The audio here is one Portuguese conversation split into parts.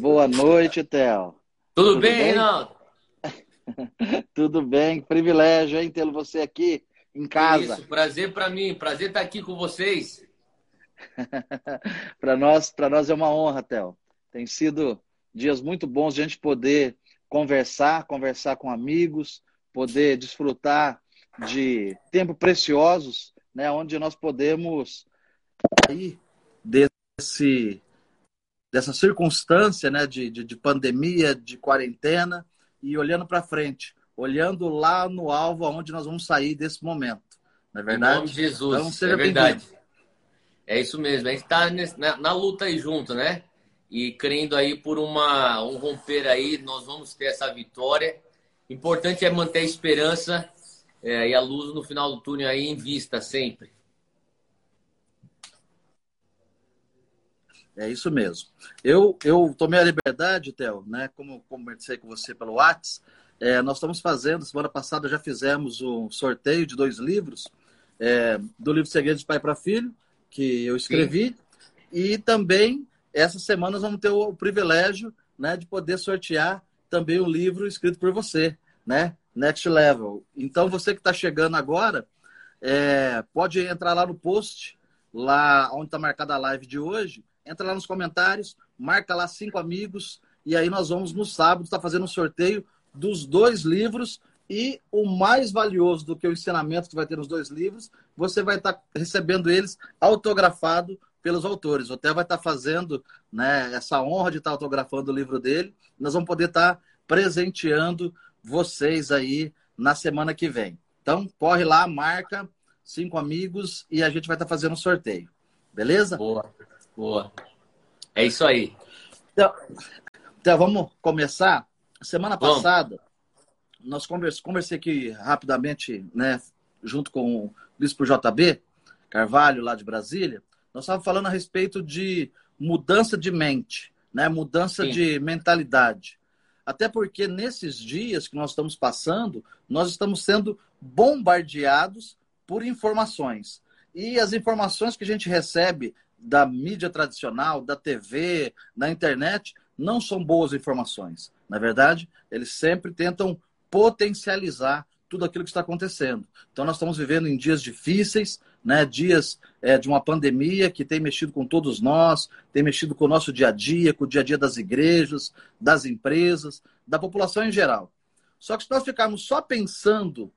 Boa noite, Theo. Tudo, Tudo bem, bem, Reinaldo? Tudo bem, privilégio, hein, tê-lo você aqui em casa. Isso, prazer para mim, prazer estar aqui com vocês. para nós, para nós é uma honra, Theo. Tem sido dias muito bons de a gente poder conversar, conversar com amigos, poder desfrutar de tempo preciosos, né, onde nós podemos sair desse dessa circunstância, né, de, de, de pandemia, de quarentena e olhando para frente, olhando lá no alvo aonde nós vamos sair desse momento. Não é verdade? Em nome de Jesus. Então, seja é verdade. É isso mesmo. A gente está na, na, luta aí junto, né? E crendo aí por uma, um romper aí, nós vamos ter essa vitória. Importante é manter a esperança é, e a luz no final do túnel aí em vista sempre. É isso mesmo. Eu, eu tomei a liberdade, Theo, né? Como conversei com você pelo WhatsApp, é, nós estamos fazendo, semana passada já fizemos um sorteio de dois livros, é, do livro Segredos de Pai para Filho, que eu escrevi, Sim. e também essa semana nós vamos ter o, o privilégio né, de poder sortear também um livro escrito por você, né? Next Level. Então, você que está chegando agora, é, pode entrar lá no post, lá onde está marcada a live de hoje, entra lá nos comentários, marca lá cinco amigos, e aí nós vamos no sábado estar tá fazendo um sorteio dos dois livros e o mais valioso do que o ensinamento que vai ter nos dois livros, você vai estar tá recebendo eles autografado pelos autores. O Theo vai estar fazendo né, essa honra de estar autografando o livro dele. Nós vamos poder estar presenteando vocês aí na semana que vem. Então, corre lá, marca cinco amigos e a gente vai estar fazendo um sorteio. Beleza? Boa. Boa. É isso aí. Então, então vamos começar. Semana passada, nós conversamos conversei aqui rapidamente, né, junto com o Bispo JB Carvalho, lá de Brasília. Nós estávamos falando a respeito de mudança de mente, né, mudança Sim. de mentalidade. Até porque nesses dias que nós estamos passando, nós estamos sendo bombardeados por informações. E as informações que a gente recebe da mídia tradicional, da TV, da internet, não são boas informações. Na é verdade, eles sempre tentam potencializar tudo aquilo que está acontecendo. Então, nós estamos vivendo em dias difíceis, né? dias é, de uma pandemia que tem mexido com todos nós, tem mexido com o nosso dia a dia, com o dia a dia das igrejas, das empresas, da população em geral. Só que se nós ficarmos só pensando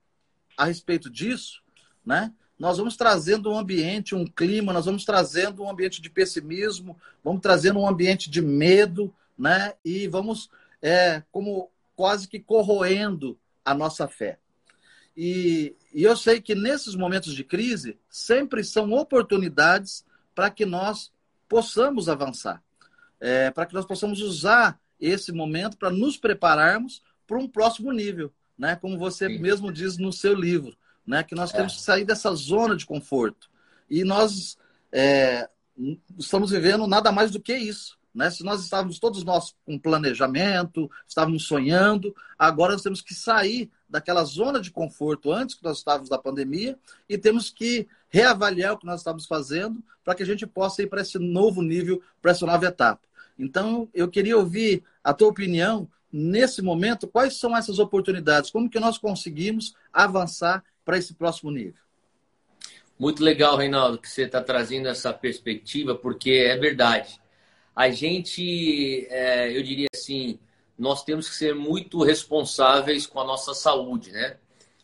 a respeito disso, né? Nós vamos trazendo um ambiente, um clima, nós vamos trazendo um ambiente de pessimismo, vamos trazendo um ambiente de medo, né? E vamos é, como quase que corroendo a nossa fé. E, e eu sei que nesses momentos de crise sempre são oportunidades para que nós possamos avançar, é, para que nós possamos usar esse momento para nos prepararmos para um próximo nível, né? Como você Sim. mesmo diz no seu livro, né? Que nós é. temos que sair dessa zona de conforto. E nós é, estamos vivendo nada mais do que isso. Né? Se nós estávamos todos nós com planejamento, estávamos sonhando, agora nós temos que sair daquela zona de conforto antes que nós estávamos da pandemia e temos que reavaliar o que nós estamos fazendo para que a gente possa ir para esse novo nível, para essa nova etapa. Então, eu queria ouvir a tua opinião nesse momento, quais são essas oportunidades? Como que nós conseguimos avançar para esse próximo nível. Muito legal, Reinaldo, que você está trazendo essa perspectiva, porque é verdade. A gente, é, eu diria assim, nós temos que ser muito responsáveis com a nossa saúde, né?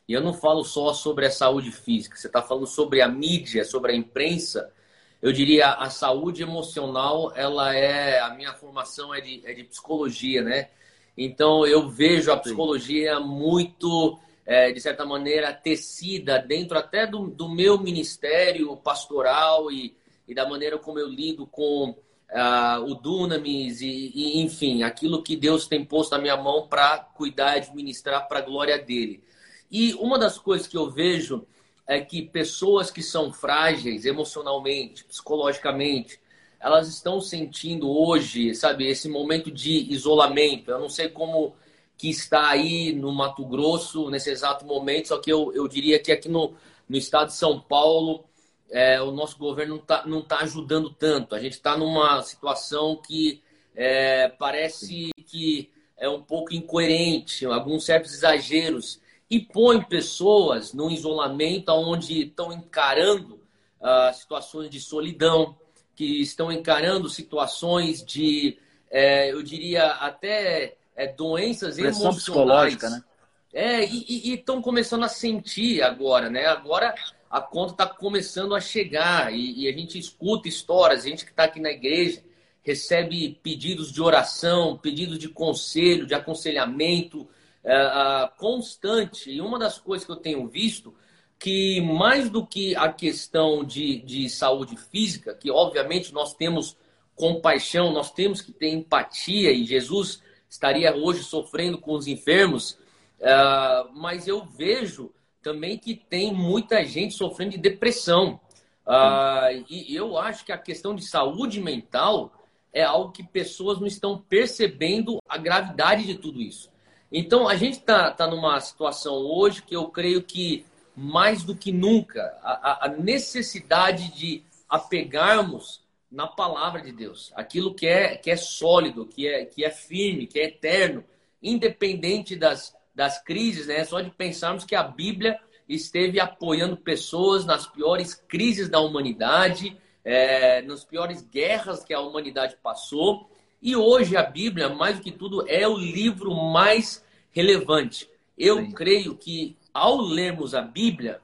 E eu não falo só sobre a saúde física, você está falando sobre a mídia, sobre a imprensa. Eu diria a saúde emocional, ela é. A minha formação é de, é de psicologia, né? Então eu vejo a psicologia muito é, de certa maneira, tecida dentro até do, do meu ministério pastoral e, e, da maneira como eu lido com uh, o Dunamis e, e, enfim, aquilo que Deus tem posto na minha mão para cuidar e administrar para a glória dele. E uma das coisas que eu vejo é que pessoas que são frágeis emocionalmente, psicologicamente, elas estão sentindo hoje, sabe, esse momento de isolamento. Eu não sei como que está aí no Mato Grosso nesse exato momento, só que eu, eu diria que aqui no, no estado de São Paulo é, o nosso governo não está não tá ajudando tanto. A gente está numa situação que é, parece que é um pouco incoerente, alguns certos exageros, e põe pessoas no isolamento onde estão encarando uh, situações de solidão, que estão encarando situações de, é, eu diria, até é, doenças Pressão emocionais. psicológica, né? É, e estão começando a sentir agora, né? Agora a conta está começando a chegar e, e, a gente escuta histórias, a gente que está aqui na igreja recebe pedidos de oração, pedidos de conselho, de aconselhamento é, uh, constante. E uma das coisas que eu tenho visto que mais do que a questão de, de saúde física, que obviamente nós temos compaixão, nós temos que ter empatia e Jesus estaria hoje sofrendo com os enfermos, uh, mas eu vejo também que tem muita gente sofrendo de depressão. Uh, e eu acho que a questão de saúde mental é algo que pessoas não estão percebendo a gravidade de tudo isso. Então, a gente está tá numa situação hoje que eu creio que mais do que nunca a, a necessidade de apegarmos na palavra de Deus, aquilo que é, que é sólido, que é, que é firme, que é eterno, independente das, das crises, né? Só de pensarmos que a Bíblia esteve apoiando pessoas nas piores crises da humanidade, é, nas piores guerras que a humanidade passou. E hoje a Bíblia, mais do que tudo, é o livro mais relevante. Eu Sim. creio que ao lermos a Bíblia,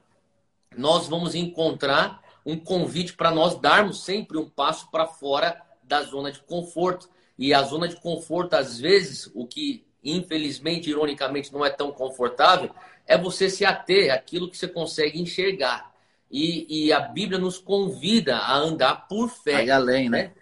nós vamos encontrar um convite para nós darmos sempre um passo para fora da zona de conforto. E a zona de conforto, às vezes, o que infelizmente, ironicamente, não é tão confortável, é você se ater àquilo que você consegue enxergar. E, e a Bíblia nos convida a andar por fé. E além, né? né?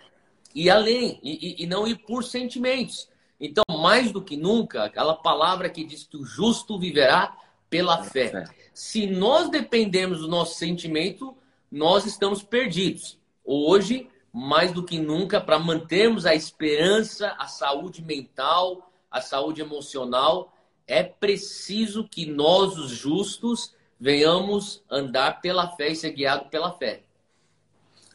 E além, e, e não ir por sentimentos. Então, mais do que nunca, aquela palavra que diz que o justo viverá pela fé. Se nós dependemos do nosso sentimento, nós estamos perdidos. Hoje, mais do que nunca, para mantermos a esperança, a saúde mental, a saúde emocional, é preciso que nós, os justos, venhamos andar pela fé e ser guiados pela fé.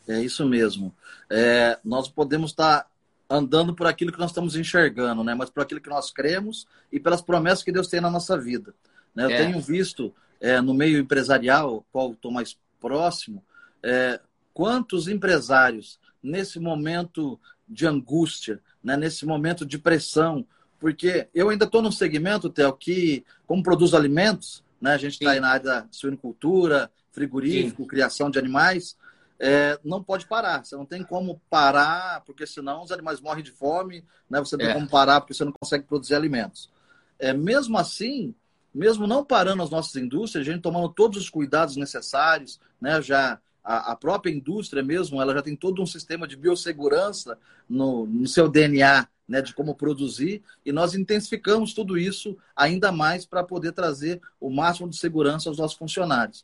É isso mesmo. É, nós podemos estar andando por aquilo que nós estamos enxergando, né? mas por aquilo que nós cremos e pelas promessas que Deus tem na nossa vida. Né? Eu é. tenho visto é, no meio empresarial, qual estou mais próximo, é, quantos empresários nesse momento de angústia, né, nesse momento de pressão, porque eu ainda estou num segmento, Theo, que, como produz alimentos, né, a gente está aí na área da suinicultura, frigorífico, Sim. criação de animais, é, não pode parar. Você não tem como parar, porque senão os animais morrem de fome, né? você não tem é. como parar porque você não consegue produzir alimentos. É, mesmo assim, mesmo não parando as nossas indústrias, a gente tomando todos os cuidados necessários, né? Já a, a própria indústria mesmo, ela já tem todo um sistema de biossegurança no, no seu DNA, né? De como produzir e nós intensificamos tudo isso ainda mais para poder trazer o máximo de segurança aos nossos funcionários.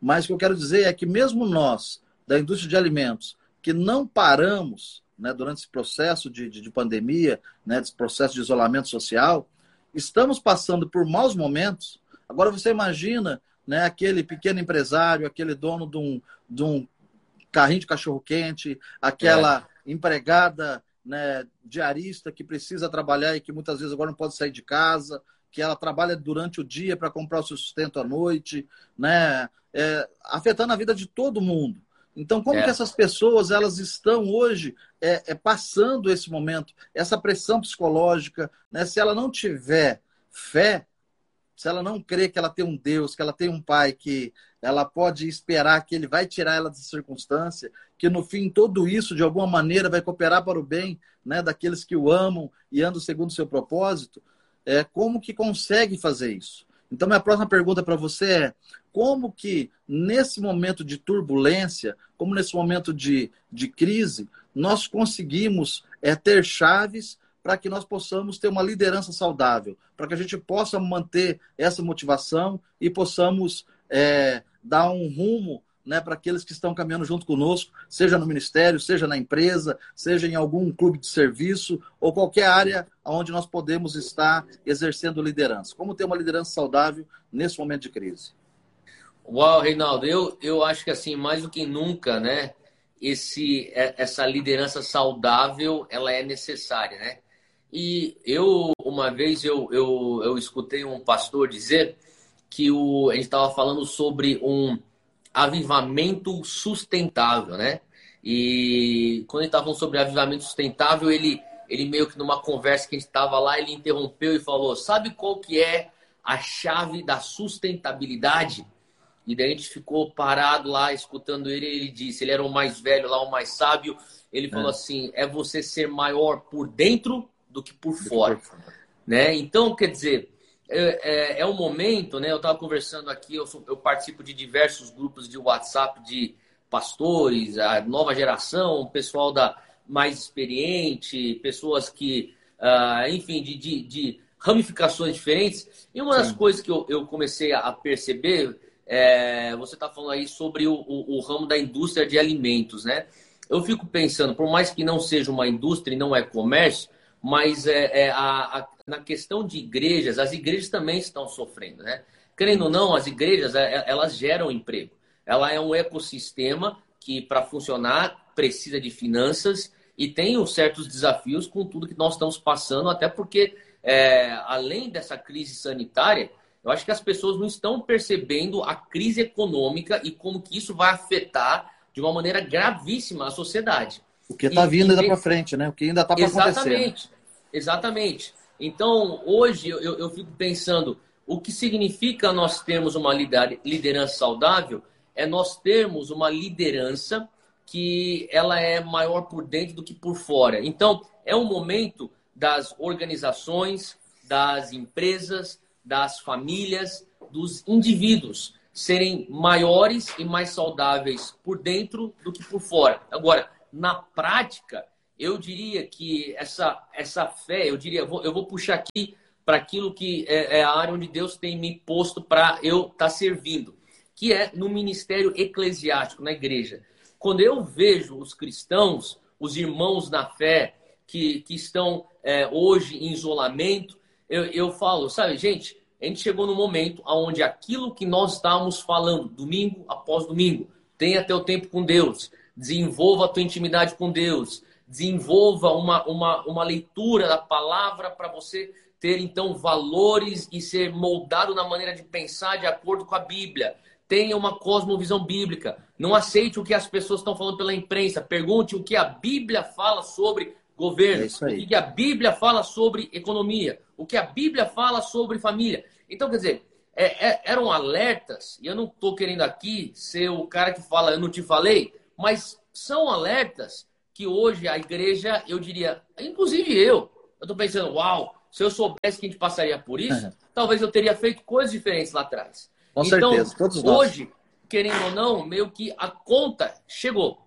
Mas o que eu quero dizer é que mesmo nós da indústria de alimentos que não paramos né, durante esse processo de, de, de pandemia, né, desse processo de isolamento social, estamos passando por maus momentos. Agora você imagina né, aquele pequeno empresário, aquele dono de um, de um carrinho de cachorro-quente, aquela é. empregada né, diarista que precisa trabalhar e que muitas vezes agora não pode sair de casa, que ela trabalha durante o dia para comprar o seu sustento à noite, né, é, afetando a vida de todo mundo. Então, como é. que essas pessoas elas estão hoje é, é, passando esse momento, essa pressão psicológica, né? Se ela não tiver fé, se ela não crê que ela tem um Deus, que ela tem um Pai, que ela pode esperar que Ele vai tirar ela dessa circunstância, que no fim tudo isso de alguma maneira vai cooperar para o bem, né? Daqueles que o amam e andam segundo o seu propósito, é como que consegue fazer isso? Então, minha próxima pergunta para você é: como que nesse momento de turbulência, como nesse momento de, de crise, nós conseguimos é, ter chaves para que nós possamos ter uma liderança saudável, para que a gente possa manter essa motivação e possamos é, dar um rumo né, para aqueles que estão caminhando junto conosco, seja no ministério, seja na empresa, seja em algum clube de serviço ou qualquer área onde nós podemos estar exercendo liderança. Como ter uma liderança saudável nesse momento de crise? Uau, Reinaldo, eu, eu acho que assim, mais do que nunca, né? esse, é, essa liderança saudável ela é necessária, né? E eu, uma vez, eu, eu, eu escutei um pastor dizer que o, a gente estava falando sobre um avivamento sustentável, né? E quando ele estava falando sobre avivamento sustentável, ele, ele meio que numa conversa que a gente estava lá, ele interrompeu e falou: Sabe qual que é a chave da sustentabilidade? E daí a gente ficou parado lá escutando ele. Ele disse: Ele era o mais velho lá, o mais sábio. Ele falou é. assim: É você ser maior por dentro do que por fora. Que por fora. Né? Então, quer dizer, é, é, é um momento, né? Eu estava conversando aqui, eu, sou, eu participo de diversos grupos de WhatsApp de pastores, a nova geração, pessoal da mais experiente, pessoas que, uh, enfim, de, de, de, ramificações diferentes. E uma Sim. das coisas que eu, eu comecei a perceber, é, você está falando aí sobre o, o, o, ramo da indústria de alimentos, né? Eu fico pensando, por mais que não seja uma indústria e não é comércio, mas é, é a, a, na questão de igrejas, as igrejas também estão sofrendo, né? Querendo ou não, as igrejas, é, é, elas geram emprego. Ela é um ecossistema que, para funcionar, precisa de finanças e tem certos desafios com tudo que nós estamos passando, até porque, é, além dessa crise sanitária, eu acho que as pessoas não estão percebendo a crise econômica e como que isso vai afetar de uma maneira gravíssima a sociedade. O que está vindo ainda para frente, né? O que ainda está para acontecer. Exatamente, exatamente. Então, hoje eu, eu fico pensando, o que significa nós termos uma liderança saudável é nós termos uma liderança que ela é maior por dentro do que por fora. Então, é um momento das organizações, das empresas, das famílias, dos indivíduos serem maiores e mais saudáveis por dentro do que por fora. Agora, na prática, eu diria que essa, essa fé, eu diria, vou, eu vou puxar aqui para aquilo que é, é, a área onde Deus tem me posto para eu estar tá servindo, que é no ministério eclesiástico, na igreja. Quando eu vejo os cristãos, os irmãos na fé, que, que estão é, hoje em isolamento, eu, eu falo, sabe, gente, a gente chegou no momento onde aquilo que nós estávamos falando, domingo após domingo, tenha teu tempo com Deus, desenvolva a tua intimidade com Deus, desenvolva uma, uma, uma leitura da palavra para você ter então valores e ser moldado na maneira de pensar de acordo com a Bíblia. Tenha uma cosmovisão bíblica. Não aceite o que as pessoas estão falando pela imprensa. Pergunte o que a Bíblia fala sobre governo, é o que a Bíblia fala sobre economia, o que a Bíblia fala sobre família. Então, quer dizer, é, é, eram alertas, e eu não estou querendo aqui ser o cara que fala, eu não te falei, mas são alertas que hoje a igreja, eu diria, inclusive eu, eu estou pensando, uau, se eu soubesse que a gente passaria por isso, uhum. talvez eu teria feito coisas diferentes lá atrás. Com então, certeza, todos nós. Hoje, querendo ou não, meio que a conta chegou.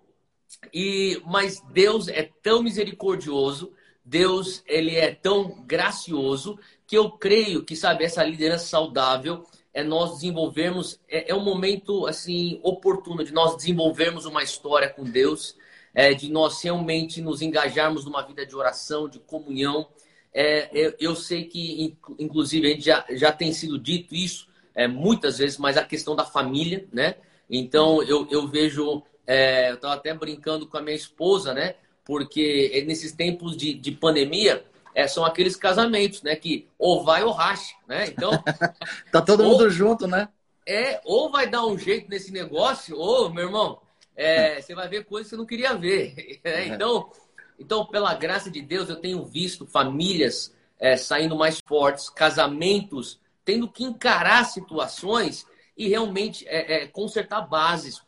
E mas Deus é tão misericordioso, Deus ele é tão gracioso que eu creio que sabe essa liderança saudável é nós desenvolvermos, é, é um momento assim oportuno de nós desenvolvermos uma história com Deus, é, de nós realmente nos engajarmos numa vida de oração, de comunhão. É, eu, eu, sei que, inclusive, a gente já, já tem sido dito isso é, muitas vezes, mas a questão da família, né? Então, eu, eu vejo, é, eu estava até brincando com a minha esposa, né? Porque nesses tempos de, de pandemia, é, são aqueles casamentos, né? Que ou vai ou racha, né? Então. tá todo ou, mundo junto, né? É, ou vai dar um jeito nesse negócio, ou, meu irmão, é, você vai ver coisas que você não queria ver. É, então, então, pela graça de Deus, eu tenho visto famílias é, saindo mais fortes, casamentos tendo que encarar situações e realmente é, é, consertar bases,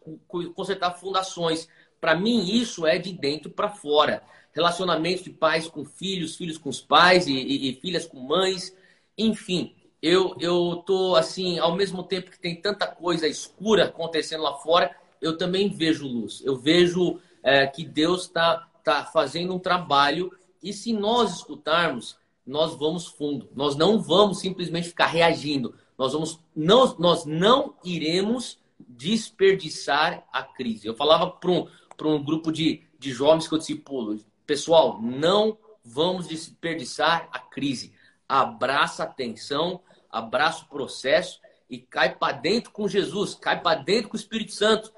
consertar fundações. Para mim, isso é de dentro para fora relacionamentos de pais com filhos, filhos com os pais e, e, e filhas com mães, enfim. Eu, eu tô assim, ao mesmo tempo que tem tanta coisa escura acontecendo lá fora, eu também vejo luz. Eu vejo é, que Deus está tá fazendo um trabalho e se nós escutarmos, nós vamos fundo. Nós não vamos simplesmente ficar reagindo. Nós vamos não, nós não iremos desperdiçar a crise. Eu falava para um, um grupo de, de jovens que eu discipulo, Pessoal, não vamos desperdiçar a crise. Abraça a tensão, abraça o processo e cai para dentro com Jesus, cai para dentro com o Espírito Santo.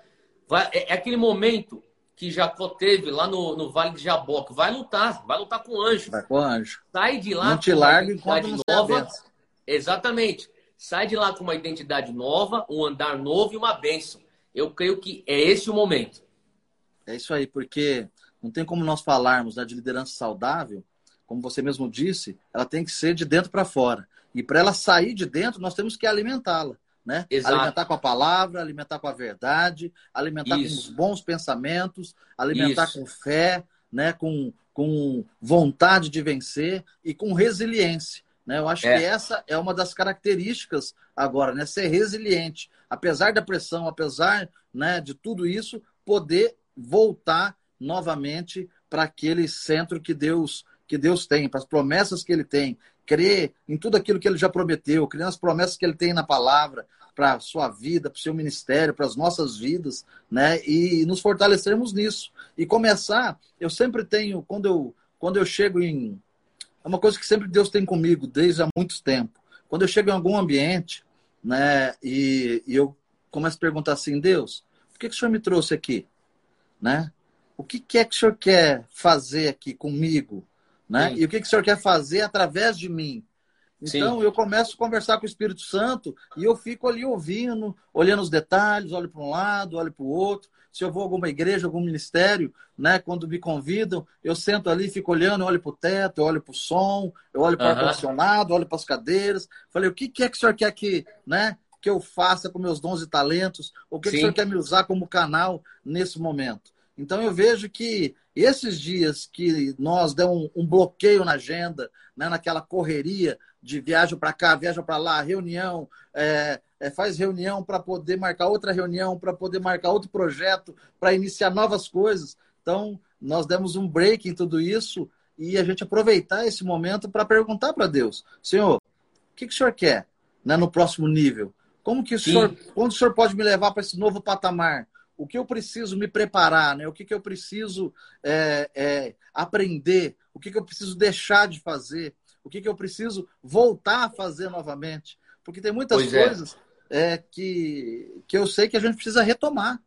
Vai, é, é, aquele momento que Jacó teve lá no, no Vale de Jaboque. Vai lutar, vai lutar com o anjo. Vai com o anjo. Sai de lá não te larga enquanto não nova. Exatamente. Sai de lá com uma identidade nova, um andar novo e uma bênção. Eu creio que é esse o momento. É isso aí, porque não tem como nós falarmos né, de liderança saudável, como você mesmo disse, ela tem que ser de dentro para fora. E para ela sair de dentro, nós temos que alimentá-la né? Exato. Alimentar com a palavra, alimentar com a verdade, alimentar Isso. com os bons pensamentos, alimentar Isso. com fé, né? com, com vontade de vencer e com resiliência. Né? Eu acho é. que essa é uma das características agora, né? Ser resiliente. Apesar da pressão, apesar né, de tudo isso, poder voltar novamente para aquele centro que Deus que Deus tem, para as promessas que ele tem, crer em tudo aquilo que ele já prometeu, crer nas promessas que ele tem na palavra, para a sua vida, para o seu ministério, para as nossas vidas, né? E nos fortalecermos nisso. E começar, eu sempre tenho, quando eu, quando eu chego em. É uma coisa que sempre Deus tem comigo, desde há muito tempo. Quando eu chego em algum ambiente, né? E, e eu começo a perguntar assim, Deus, por que, que o Senhor me trouxe aqui? Né? O que, que é que o Senhor quer fazer aqui comigo? Né? E o que, que o Senhor quer fazer através de mim? Então Sim. eu começo a conversar com o Espírito Santo e eu fico ali ouvindo, olhando os detalhes, olho para um lado, olho para o outro. Se eu vou a alguma igreja, algum ministério, né, quando me convidam, eu sento ali, fico olhando, olho para o teto, olho para o som, eu olho para o uhum. ar-condicionado, olho para as cadeiras. Falei, o que, que é que o senhor quer que, né, que eu faça com meus dons e talentos? O que, que o senhor quer me usar como canal nesse momento? Então eu vejo que esses dias que nós demos um, um bloqueio na agenda, né, naquela correria de viagem para cá, viaja para lá, reunião, é, é, faz reunião para poder marcar outra reunião, para poder marcar outro projeto, para iniciar novas coisas. Então, nós demos um break em tudo isso e a gente aproveitar esse momento para perguntar para Deus: Senhor, o que, que o senhor quer né, no próximo nível? Como que o senhor, quando o senhor pode me levar para esse novo patamar? O que eu preciso me preparar, né? o que, que eu preciso é, é, aprender, o que, que eu preciso deixar de fazer, o que, que eu preciso voltar a fazer novamente. Porque tem muitas pois é. coisas é. que, que eu sei que a gente precisa retomar.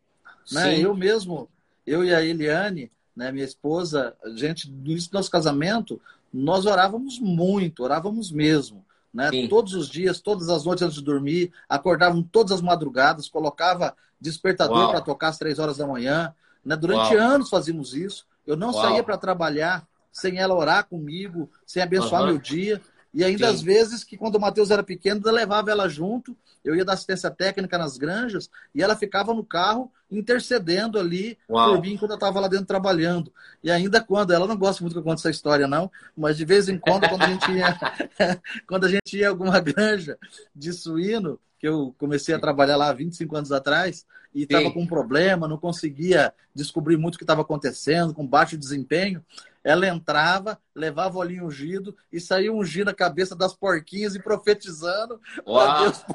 Né? Eu mesmo, eu e a Eliane, né, minha esposa, a gente, no início do nosso casamento, nós orávamos muito, orávamos mesmo né? Todos os dias, todas as noites antes de dormir, acordavam todas as madrugadas, colocava despertador para tocar às três horas da manhã. Né? Durante Uau. anos fazíamos isso. Eu não Uau. saía para trabalhar sem ela orar comigo, sem abençoar uhum. meu dia. E ainda Sim. às vezes que quando o Matheus era pequeno, eu levava ela junto, eu ia dar assistência técnica nas granjas e ela ficava no carro intercedendo ali Uau. por mim quando eu estava lá dentro trabalhando. E ainda quando, ela não gosta muito que eu conte essa história não, mas de vez em quando, quando a gente ia, quando a gente ia a alguma granja de suíno, que eu comecei a trabalhar lá 25 anos atrás e estava com um problema, não conseguia descobrir muito o que estava acontecendo, com baixo desempenho. Ela entrava, levava o olhinho ungido e saía ungindo a cabeça das porquinhas e profetizando para Deus,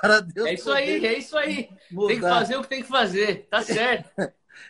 para Deus. É isso aí, é isso aí. Mudar. Tem que fazer o que tem que fazer, tá certo.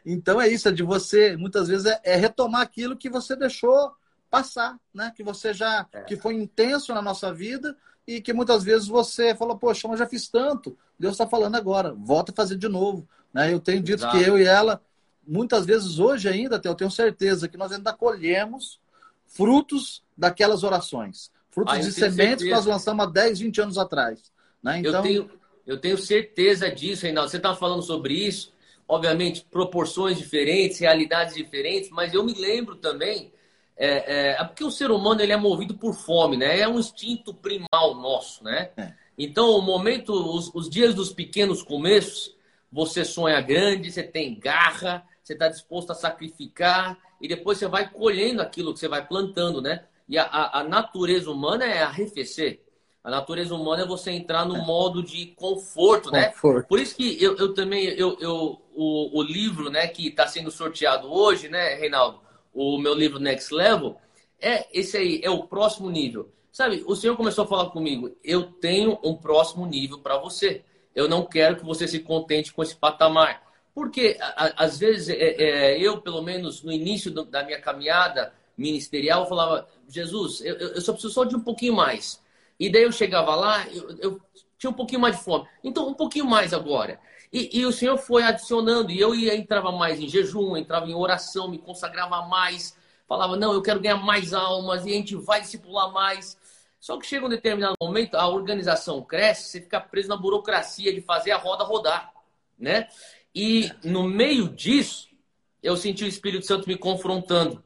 então é isso, é de você, muitas vezes, é, é, retomar aquilo que você deixou passar, né? Que você já, é. que foi intenso na nossa vida e que muitas vezes você falou, poxa, mas já fiz tanto. Deus está falando agora, volta a fazer de novo. Né? Eu tenho dito Exato. que eu e ela, muitas vezes hoje ainda, eu tenho certeza que nós ainda colhemos frutos daquelas orações. Frutos ah, de sementes certeza. que nós lançamos há 10, 20 anos atrás. Né? Então... Eu, tenho, eu tenho certeza disso, Reinaldo. Você está falando sobre isso, obviamente, proporções diferentes, realidades diferentes, mas eu me lembro também é, é, é, porque o ser humano ele é movido por fome, né? É um instinto primal nosso, né? É. Então, o momento, os, os, dias dos pequenos começos, você sonha grande, você tem garra, você está disposto a sacrificar e depois você vai colhendo aquilo que você vai plantando, né? E a, a, a natureza humana é arrefecer. A natureza humana é você entrar no é. modo de conforto, né? Conforto. Por isso que eu, eu também, eu, eu, o, o livro né, que está sendo sorteado hoje, né, Reinaldo? o meu livro Next Level, é esse aí, é o próximo nível. Sabe, o Senhor começou a falar comigo, eu tenho um próximo nível para você. Eu não quero que você se contente com esse patamar. Porque, a, às vezes, é, é, eu, pelo menos no início do, da minha caminhada ministerial, falava, Jesus, eu, eu só preciso só de um pouquinho mais. E daí eu chegava lá, eu, eu tinha um pouquinho mais de fome. Então, um pouquinho mais agora. E, e, o Senhor foi adicionando, e eu ia, entrava mais em jejum, entrava em oração, me consagrava mais, falava, não, eu quero ganhar mais almas, e a gente vai discipular mais. Só que chega um determinado momento, a organização cresce, você fica preso na burocracia de fazer a roda rodar, né? E no meio disso, eu senti o Espírito Santo me confrontando.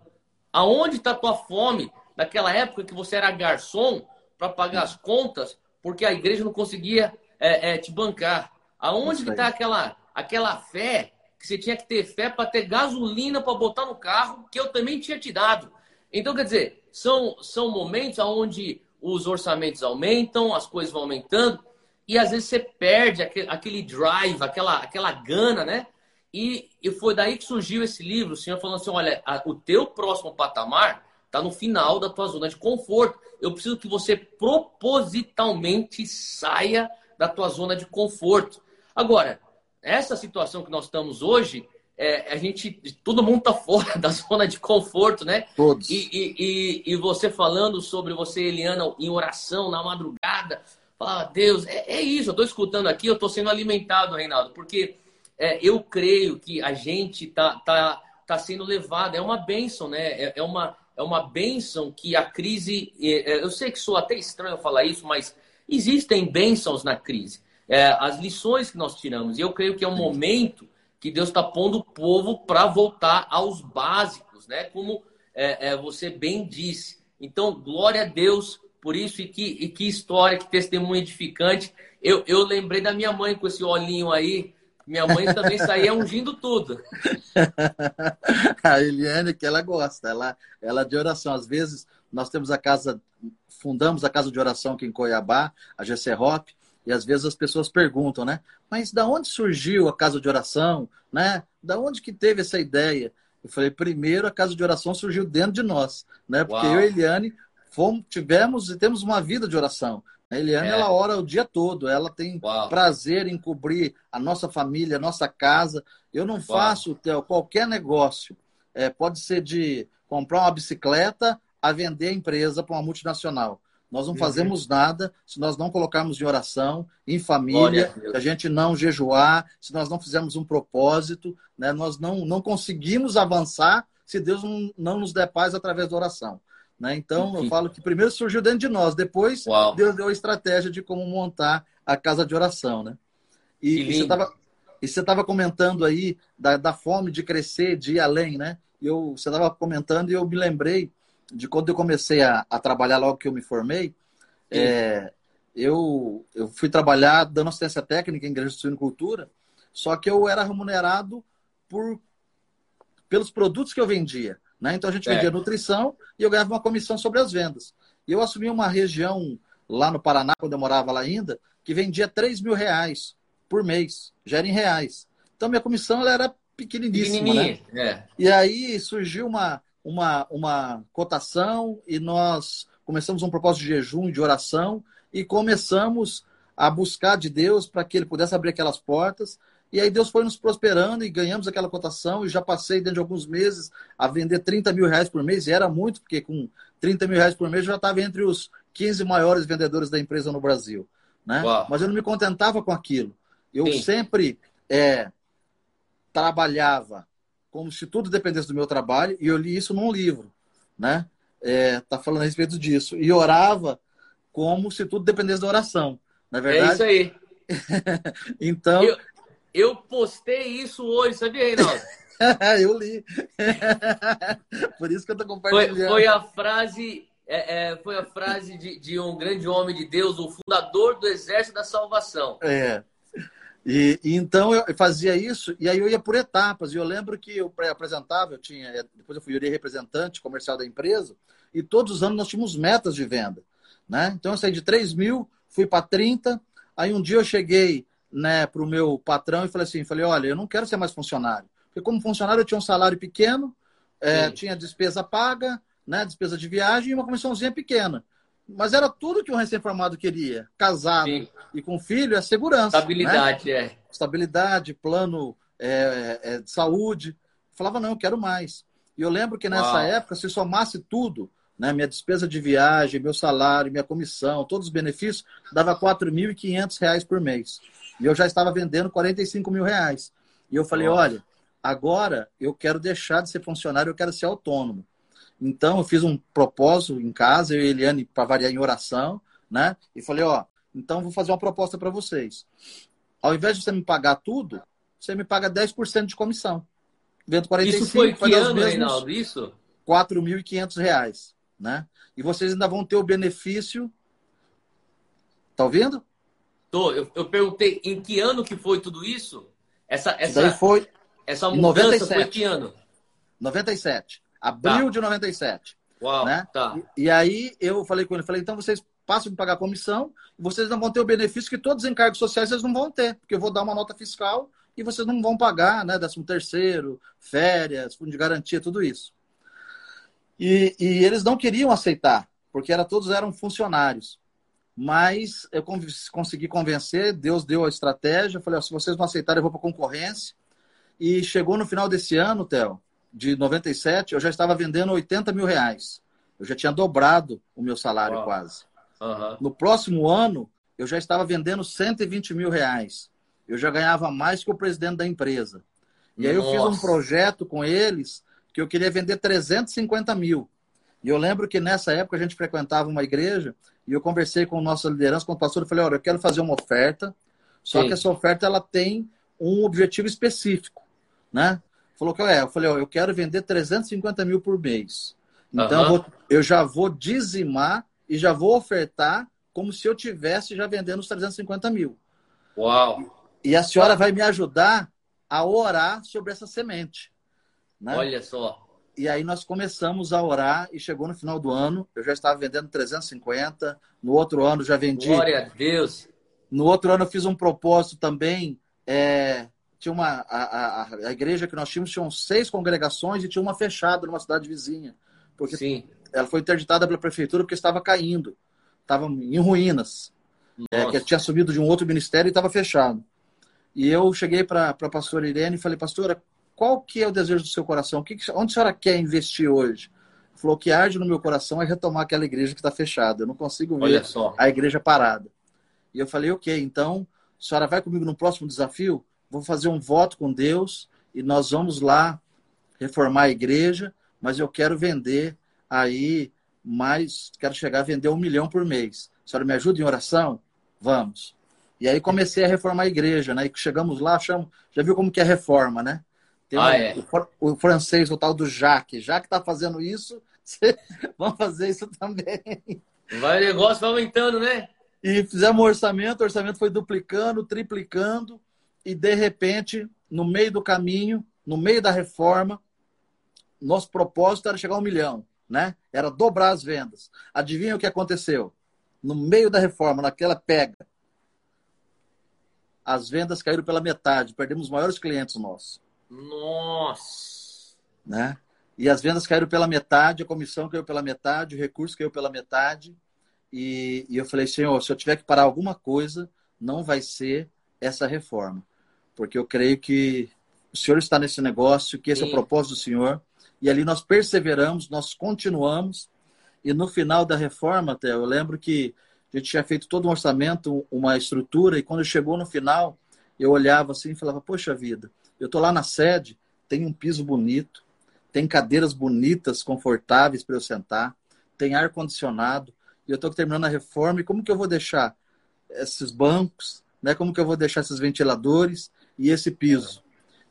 Aonde está tua fome? Naquela época que você era garçom para pagar as contas, porque a igreja não conseguia é, é, te bancar. Aonde está aquela, aquela fé que você tinha que ter fé para ter gasolina para botar no carro, que eu também tinha te dado. Então, quer dizer, são, são momentos onde os orçamentos aumentam, as coisas vão aumentando, e às vezes você perde aquele, drive, aquela, aquela gana, né? E, e foi daí que surgiu esse livro, o senhor falando assim, olha, a, o teu próximo patamar está no final da tua zona de conforto. Eu preciso que você propositalmente saia da tua zona de conforto. Agora, essa situação que nós estamos hoje, é, a gente, todo mundo está fora da zona de conforto, né? Todos. E, e, e, e, você falando sobre você, Eliana, em oração na madrugada, falar, Deus, é, é isso, eu estou escutando aqui, eu estou sendo alimentado, Reinaldo, porque é, eu creio que a gente está tá, tá sendo levado, é uma bênção, né? É, é, uma, é uma bênção que a crise, é, é, eu sei que sou até estranho falar isso, mas existem bênçãos na crise. É, as lições que nós tiramos, e eu creio que é um momento que Deus está pondo o povo para voltar aos básicos, né? Como você bem disse. Então, glória a Deus por isso e que, e que história, que testemunho edificante. Eu, eu lembrei da minha mãe com esse olhinho aí. Minha mãe também saía ungindo tudo. a Eliane, que ela gosta, ela, ela é de oração. Às vezes, nós temos a casa, fundamos a casa de oração aqui em Coiabá, a GC Hop, e às vezes as pessoas perguntam, né? Mas da onde surgiu a casa de oração, né? Da onde que teve essa ideia? Eu falei, primeiro a casa de oração surgiu dentro de nós, né? Porque Uau. eu e a Eliane fomos, tivemos e temos uma vida de oração. A Eliane, é. ela ora o dia todo, ela tem Uau. prazer em cobrir a nossa família, a nossa casa. Eu não Uau. faço, Theo, qualquer negócio. É, pode ser de comprar uma bicicleta a vender a empresa para uma multinacional. Nós não uhum. fazemos nada se nós não colocarmos em oração, em família, se a gente não jejuar, se nós não fizermos um propósito, né? nós não, não conseguimos avançar se Deus não, não nos der paz através da oração. Né? Então, eu falo que primeiro surgiu dentro de nós, depois Uau. Deus deu a estratégia de como montar a casa de oração. Né? E, e você estava comentando aí da, da fome de crescer, de ir além, né? Eu, você estava comentando e eu me lembrei de quando eu comecei a, a trabalhar logo que eu me formei, é, eu, eu fui trabalhar dando assistência técnica em igreja de suinocultura, só que eu era remunerado por, pelos produtos que eu vendia. Né? Então a gente vendia é. nutrição e eu ganhava uma comissão sobre as vendas. E eu assumi uma região lá no Paraná, quando eu morava lá ainda, que vendia 3 mil reais por mês, já era em reais. Então minha comissão ela era pequeniníssima. Né? É. E aí surgiu uma, uma, uma cotação e nós começamos um propósito de jejum, de oração e começamos a buscar de Deus para que ele pudesse abrir aquelas portas. E aí Deus foi nos prosperando e ganhamos aquela cotação e já passei dentro de alguns meses a vender 30 mil reais por mês e era muito, porque com 30 mil reais por mês eu já estava entre os 15 maiores vendedores da empresa no Brasil. Né? Mas eu não me contentava com aquilo. Eu Sim. sempre é, trabalhava como se tudo dependesse do meu trabalho, e eu li isso num livro, né? É, tá falando a respeito disso. E orava como se tudo dependesse da oração, na é verdade. É isso aí. então. Eu, eu, postei isso hoje, sabia, Reinaldo? eu li. Por isso que eu tô compartilhando. Foi, foi a frase. É, é, foi a frase de, de um grande homem de Deus, o fundador do Exército da Salvação. É. E, e, então eu fazia isso, e aí eu ia por etapas. E eu lembro que eu apresentava, eu tinha, depois eu fui representante comercial da empresa, e todos os anos nós tínhamos metas de venda. Né? Então eu saí de 3 mil, fui para 30. Aí um dia eu cheguei né, para o meu patrão e falei assim: falei, olha, eu não quero ser mais funcionário. Porque como funcionário eu tinha um salário pequeno, é, tinha despesa paga, né, despesa de viagem e uma comissãozinha pequena. Mas era tudo que um recém-formado queria. Casado Sim. e com filho é segurança. Estabilidade, né? é. Estabilidade, plano é, é, de saúde. Eu falava, não, eu quero mais. E eu lembro que nessa Uau. época, se somasse tudo, né? minha despesa de viagem, meu salário, minha comissão, todos os benefícios, dava R$ 4.500 por mês. E eu já estava vendendo 45 mil reais. E eu falei, Nossa. olha, agora eu quero deixar de ser funcionário, eu quero ser autônomo. Então, eu fiz um propósito em casa, eu e Eliane, para variar em oração, né? E falei, ó, então vou fazer uma proposta para vocês. Ao invés de você me pagar tudo, você me paga 10% de comissão. Vendo 45, isso foi que ano, Reinaldo? Isso? R$ 4.500, né? E vocês ainda vão ter o benefício... Tá ouvindo? Tô. Eu, eu perguntei em que ano que foi tudo isso? Essa, essa, Daí foi essa mudança 97. foi que ano? 97. Abril tá. de 97. Uau, né? tá. E, e, aí eu falei com ele, falei, então vocês passam a pagar comissão vocês não vão ter o benefício que todos os encargos sociais vocês não vão ter, porque eu vou dar uma nota fiscal e vocês não vão pagar, né? Décimo terceiro, férias, fundo de garantia, tudo isso. E, e eles não queriam aceitar, porque era, todos eram funcionários. Mas eu consegui convencer, Deus deu a estratégia. Falei, se vocês não aceitarem, eu vou para concorrência. E chegou no final desse ano, Theo, de 97, eu já estava vendendo 80 mil reais. Eu já tinha dobrado o meu salário Uau. quase. Uhum. No próximo ano, eu já estava vendendo 120 mil reais. Eu já ganhava mais que o presidente da empresa. E aí eu fiz um projeto com eles que eu queria vender 350 mil. E eu lembro que nessa época a gente frequentava uma igreja e eu conversei com a nossa liderança, com o pastor, e falei, olha, eu quero fazer uma oferta, só Sim. que essa oferta ela tem um objetivo específico, né? Falou que é, eu falei, ó, eu quero vender 350 mil por mês. Então uhum. eu, vou, eu já vou dizimar e já vou ofertar como se eu tivesse já vendendo os 350 mil. Uau! E a senhora vai me ajudar a orar sobre essa semente. Né? Olha só. E aí nós começamos a orar e chegou no final do ano, eu já estava vendendo 350, no outro ano já vendi. Glória a Deus! No outro ano eu fiz um propósito também. É, tinha uma, a, a, a, igreja que nós tínhamos tinha seis congregações e tinha uma fechada numa cidade vizinha. Porque Sim. ela foi interditada pela prefeitura porque estava caindo, estava em ruínas. É, que tinha subido de um outro ministério e estava fechado. E eu cheguei para a pastora Irene e falei, pastora, qual que é o desejo do seu coração? Que, onde a senhora quer investir hoje? Falou que arde no meu coração é retomar aquela igreja que está fechada. Eu não consigo ver a igreja parada. E eu falei, ok, então a senhora vai comigo no próximo desafio? Vou fazer um voto com Deus e nós vamos lá reformar a igreja, mas eu quero vender aí mais, quero chegar a vender um milhão por mês. A senhora me ajuda em oração? Vamos. E aí comecei a reformar a igreja, né? E chegamos lá, achamos, já viu como que é reforma, né? Tem ah, um, é. o, o, francês, o tal do Jacques. Já que está fazendo isso, vamos fazer isso também. Vai, o negócio vai aumentando, né? E fizemos um orçamento, o orçamento foi duplicando, triplicando, e de repente, no meio do caminho, no meio da reforma, nosso propósito era chegar a um milhão, né? Era dobrar as vendas. Adivinha o que aconteceu? No meio da reforma, naquela pega, as vendas caíram pela metade, perdemos os maiores clientes nossos. Nossa! Né? E as vendas caíram pela metade, a comissão caiu pela metade, o recurso caiu pela metade. E, e eu falei, Senhor, se eu tiver que parar alguma coisa, não vai ser essa reforma. Porque eu creio que o Senhor está nesse negócio, que esse Sim. é o propósito do Senhor. E ali nós perseveramos, nós continuamos. E no final da reforma, até eu lembro que a gente tinha feito todo um orçamento, uma estrutura, e quando chegou no final, eu olhava assim e falava, poxa vida, eu estou lá na sede, tem um piso bonito, tem cadeiras bonitas, confortáveis para eu sentar, tem ar condicionado, e eu estou terminando a reforma, e como que eu vou deixar esses bancos, né? Como que eu vou deixar esses ventiladores e esse piso?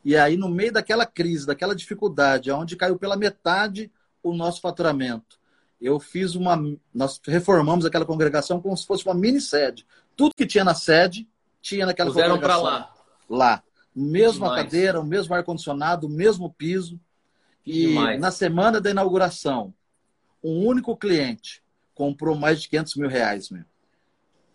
E aí, no meio daquela crise, daquela dificuldade, onde caiu pela metade o nosso faturamento, eu fiz uma. Nós reformamos aquela congregação como se fosse uma mini sede. Tudo que tinha na sede tinha naquela Puseram congregação. para lá. Lá. Mesma Demais. cadeira, o mesmo ar-condicionado, o mesmo piso. E Demais. na semana da inauguração, um único cliente comprou mais de 500 mil reais, meu.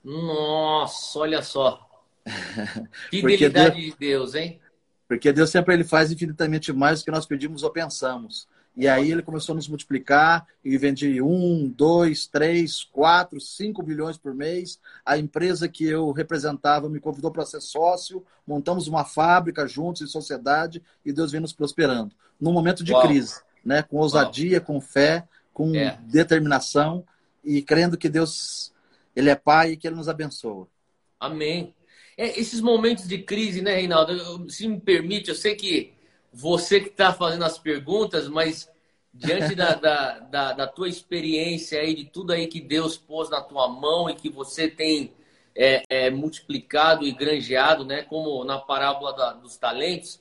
Nossa, olha só. Fidelidade Deus, de Deus, hein? Porque Deus sempre ele faz infinitamente mais do que nós pedimos ou pensamos. E aí ele começou a nos multiplicar e vende um, dois, três, quatro, cinco bilhões por mês. A empresa que eu representava me convidou para ser sócio, montamos uma fábrica juntos em sociedade e Deus vem nos prosperando. Num momento de Uau. crise, né? com ousadia, Uau. com fé, com é. determinação e crendo que Deus ele é Pai e que Ele nos abençoa. Amém. É, esses momentos de crise, né, Reinaldo? Se me permite, eu sei que você que está fazendo as perguntas, mas diante da, da, da, da, tua experiência aí, de tudo aí que Deus pôs na tua mão e que você tem é, é, multiplicado e granjeado, né, como na parábola da, dos talentos,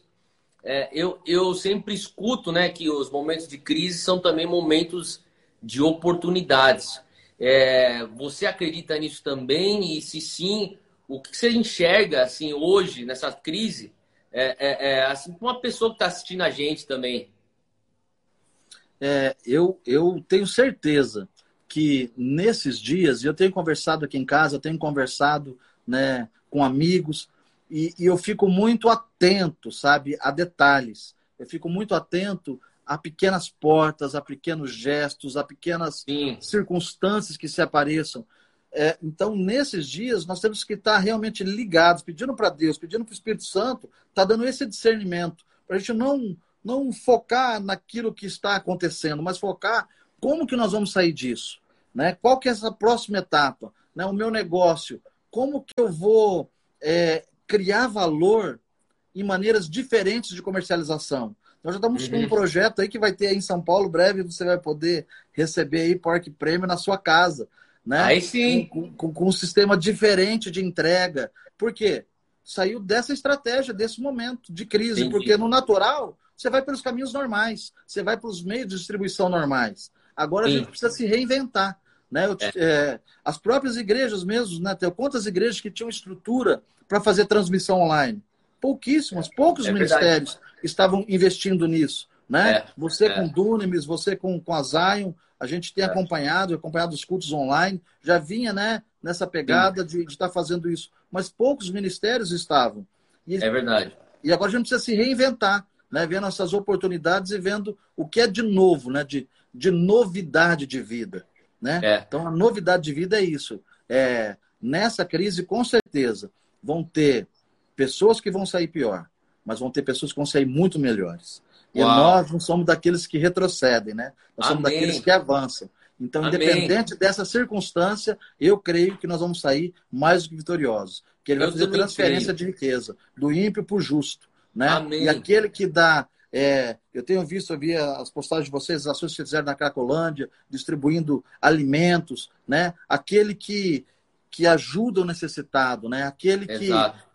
é, eu, eu sempre escuto né, que os momentos de crise são também momentos de oportunidades. É, você acredita nisso também? E se sim, o que você enxerga assim hoje nessa crise? É, é, é assim, uma pessoa que está assistindo a gente também. É, eu, eu tenho certeza que nesses dias, e eu tenho conversado aqui em casa, eu tenho conversado né, com amigos, e, e eu fico muito atento, sabe, a detalhes. Eu fico muito atento a pequenas portas, a pequenos gestos, a pequenas Sim. circunstâncias que se apareçam. É, então, nesses dias, nós temos que estar realmente ligados, pedindo para Deus, pedindo para o Espírito Santo, está dando esse discernimento, para a gente não, não focar naquilo que está acontecendo, mas focar como que nós vamos sair disso. Né? Qual que é essa próxima etapa? Né? O meu negócio, como que eu vou é, criar valor em maneiras diferentes de comercialização? Nós já estamos uhum. com um uhum. projeto aí que vai ter aí em São Paulo, breve você vai poder receber aí Pork Prêmio na sua casa. Né? Aí sim. Com, com, com, um sistema diferente de entrega. Por quê? Saiu dessa estratégia, desse momento de crise. Entendi. Porque no natural, você vai pelos caminhos normais, você vai para os meios de distribuição normais. Agora sim. a gente precisa se reinventar. Né? Eu, é. É, as próprias igrejas mesmo, né? Tem quantas igrejas que tinham estrutura para fazer transmissão online? Pouquíssimas, poucos é ministérios. Estavam investindo nisso. Né? É, você é. com Dunamis, você com, com a Zion, a gente tem é. acompanhado, acompanhado os cultos online, já vinha né, nessa pegada Sim. de estar tá fazendo isso. Mas poucos ministérios estavam. E, é verdade. E agora a gente precisa se reinventar, né? vendo essas oportunidades e vendo o que é de novo, né? de, de novidade de vida. Né? É. Então a novidade de vida é isso. É, nessa crise, com certeza, vão ter pessoas que vão sair pior mas vão ter pessoas que vão sair muito melhores. E Uau. nós não somos daqueles que retrocedem, né? Nós somos Amém. daqueles que avançam. Então, Amém. independente dessa circunstância, eu creio que nós vamos sair mais do que vitoriosos. Que ele eu vai fazer transferência creio. de riqueza, do ímpio para o justo. Né? Amém. E aquele que dá. É, eu tenho visto, eu vi as postagens de vocês, as ações que fizeram na Cracolândia, distribuindo alimentos, né? Aquele que, que ajuda o necessitado, né? Aquele que,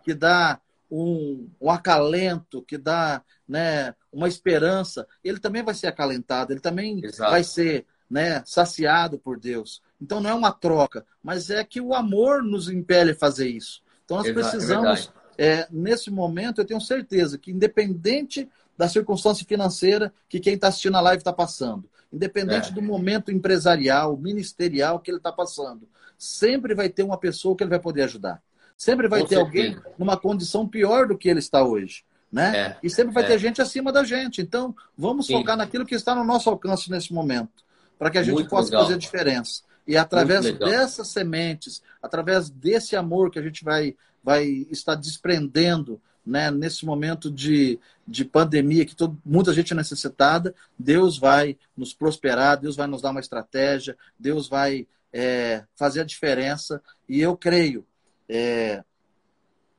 que dá um, um acalento, que dá né, uma esperança, ele também vai ser acalentado, ele também Exato. vai ser né, saciado por Deus. Então não é uma troca, mas é que o amor nos impele a fazer isso. Então nós Exato, é precisamos, é nesse momento, eu tenho certeza que independente da circunstância financeira que quem está assistindo a live está passando, independente é. do momento empresarial, ministerial que ele está passando, sempre vai ter uma pessoa que ele vai poder ajudar. Sempre vai Com ter certeza. alguém numa condição pior do que ele está hoje. Né? É, e sempre vai é. ter gente acima da gente. Então, vamos Sim. focar naquilo que está no nosso alcance nesse momento, para que a gente Muito possa legal. fazer diferença. E através dessas sementes, através desse amor que a gente vai, vai estar desprendendo né, nesse momento de, de pandemia, que todo, muita gente é necessitada, Deus vai nos prosperar, Deus vai nos dar uma estratégia, Deus vai é, fazer a diferença. E eu creio é,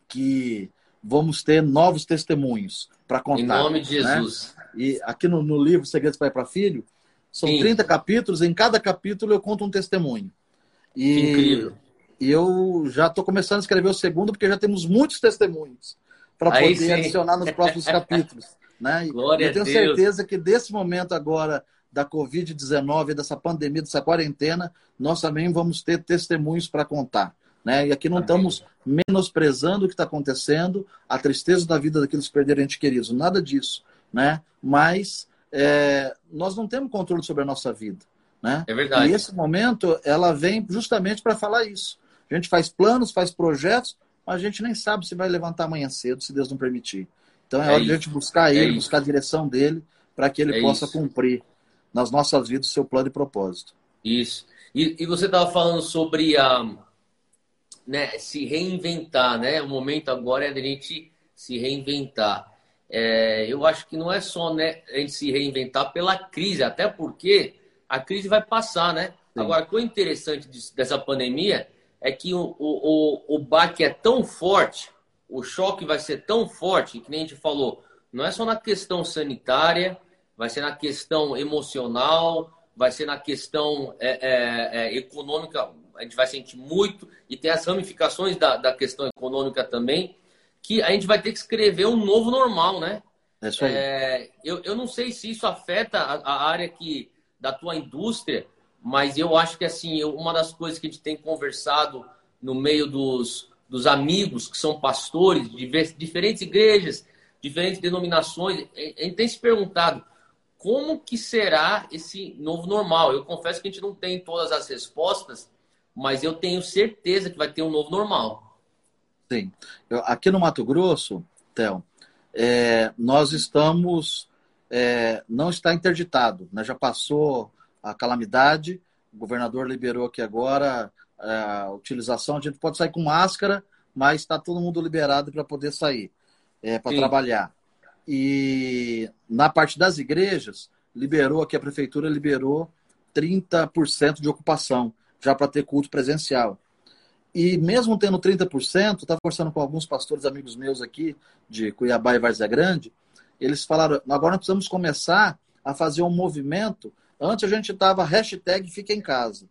que vamos ter novos testemunhos para contar. Em nome de né? Jesus. Né? E aqui no, no livro Segredos Pai para Filho, são Sim. 30 capítulos, em cada capítulo eu conto um testemunho. E, incrível. E eu já estou começando a escrever o segundo, porque já temos muitos testemunhos para poder sim. adicionar nos próximos capítulos. Né? Glória eu tenho certeza que desse momento agora da Covid-19, dessa pandemia, dessa quarentena, nós também vamos ter testemunhos para contar. Né? E aqui não estamos menosprezando o que está acontecendo, a tristeza da vida daqueles que perderam ente queridos, nada disso. Né? Mas é, nós não temos controle sobre a nossa vida. Né? É verdade. E esse momento, ela vem justamente para falar isso. A gente faz planos, faz projetos, mas a gente nem sabe se vai levantar amanhã cedo, se Deus não permitir. Então é, é hora isso. de a gente buscar ele, é buscar a direção dele, para que ele é possa isso. cumprir nas nossas vidas o seu plano e propósito. Isso. E, e você estava falando sobre a né, se reinventar, né? O momento agora é da gente se reinventar. É, eu acho que não é só né, a gente se reinventar pela crise, até porque a crise vai passar, né? Sim. Agora, o que é interessante dessa pandemia é que o, o, o, baque é tão forte, o choque vai ser tão forte, que nem a gente falou, não é só na questão sanitária, vai ser na questão emocional, vai ser na questão é, é, é, econômica, a gente vai sentir muito, e tem as ramificações da, da questão econômica também, que a gente vai ter que escrever um novo normal, né? É isso aí. É, eu, eu não sei se isso afeta a, a, área que, da tua indústria, mas eu acho que assim, uma das coisas que a gente tem conversado no meio dos, dos amigos que são pastores de diferentes igrejas, diferentes denominações, a gente tem se perguntado como que será esse novo normal. Eu confesso que a gente não tem todas as respostas, mas eu tenho certeza que vai ter um novo normal. Sim. Eu, aqui no Mato Grosso, Théo, é, nós estamos, é, não está interditado, né? já passou a calamidade, o governador liberou aqui agora é, a utilização, a gente pode sair com máscara, mas está todo mundo liberado para poder sair, é, para trabalhar. E na parte das igrejas, liberou aqui, a prefeitura liberou 30% de ocupação, já para ter culto presencial. E mesmo tendo 30%, estava conversando com alguns pastores amigos meus aqui, de Cuiabá e Várzea Grande, eles falaram, agora nós precisamos começar a fazer um movimento. Antes a gente estava hashtag fica em casa.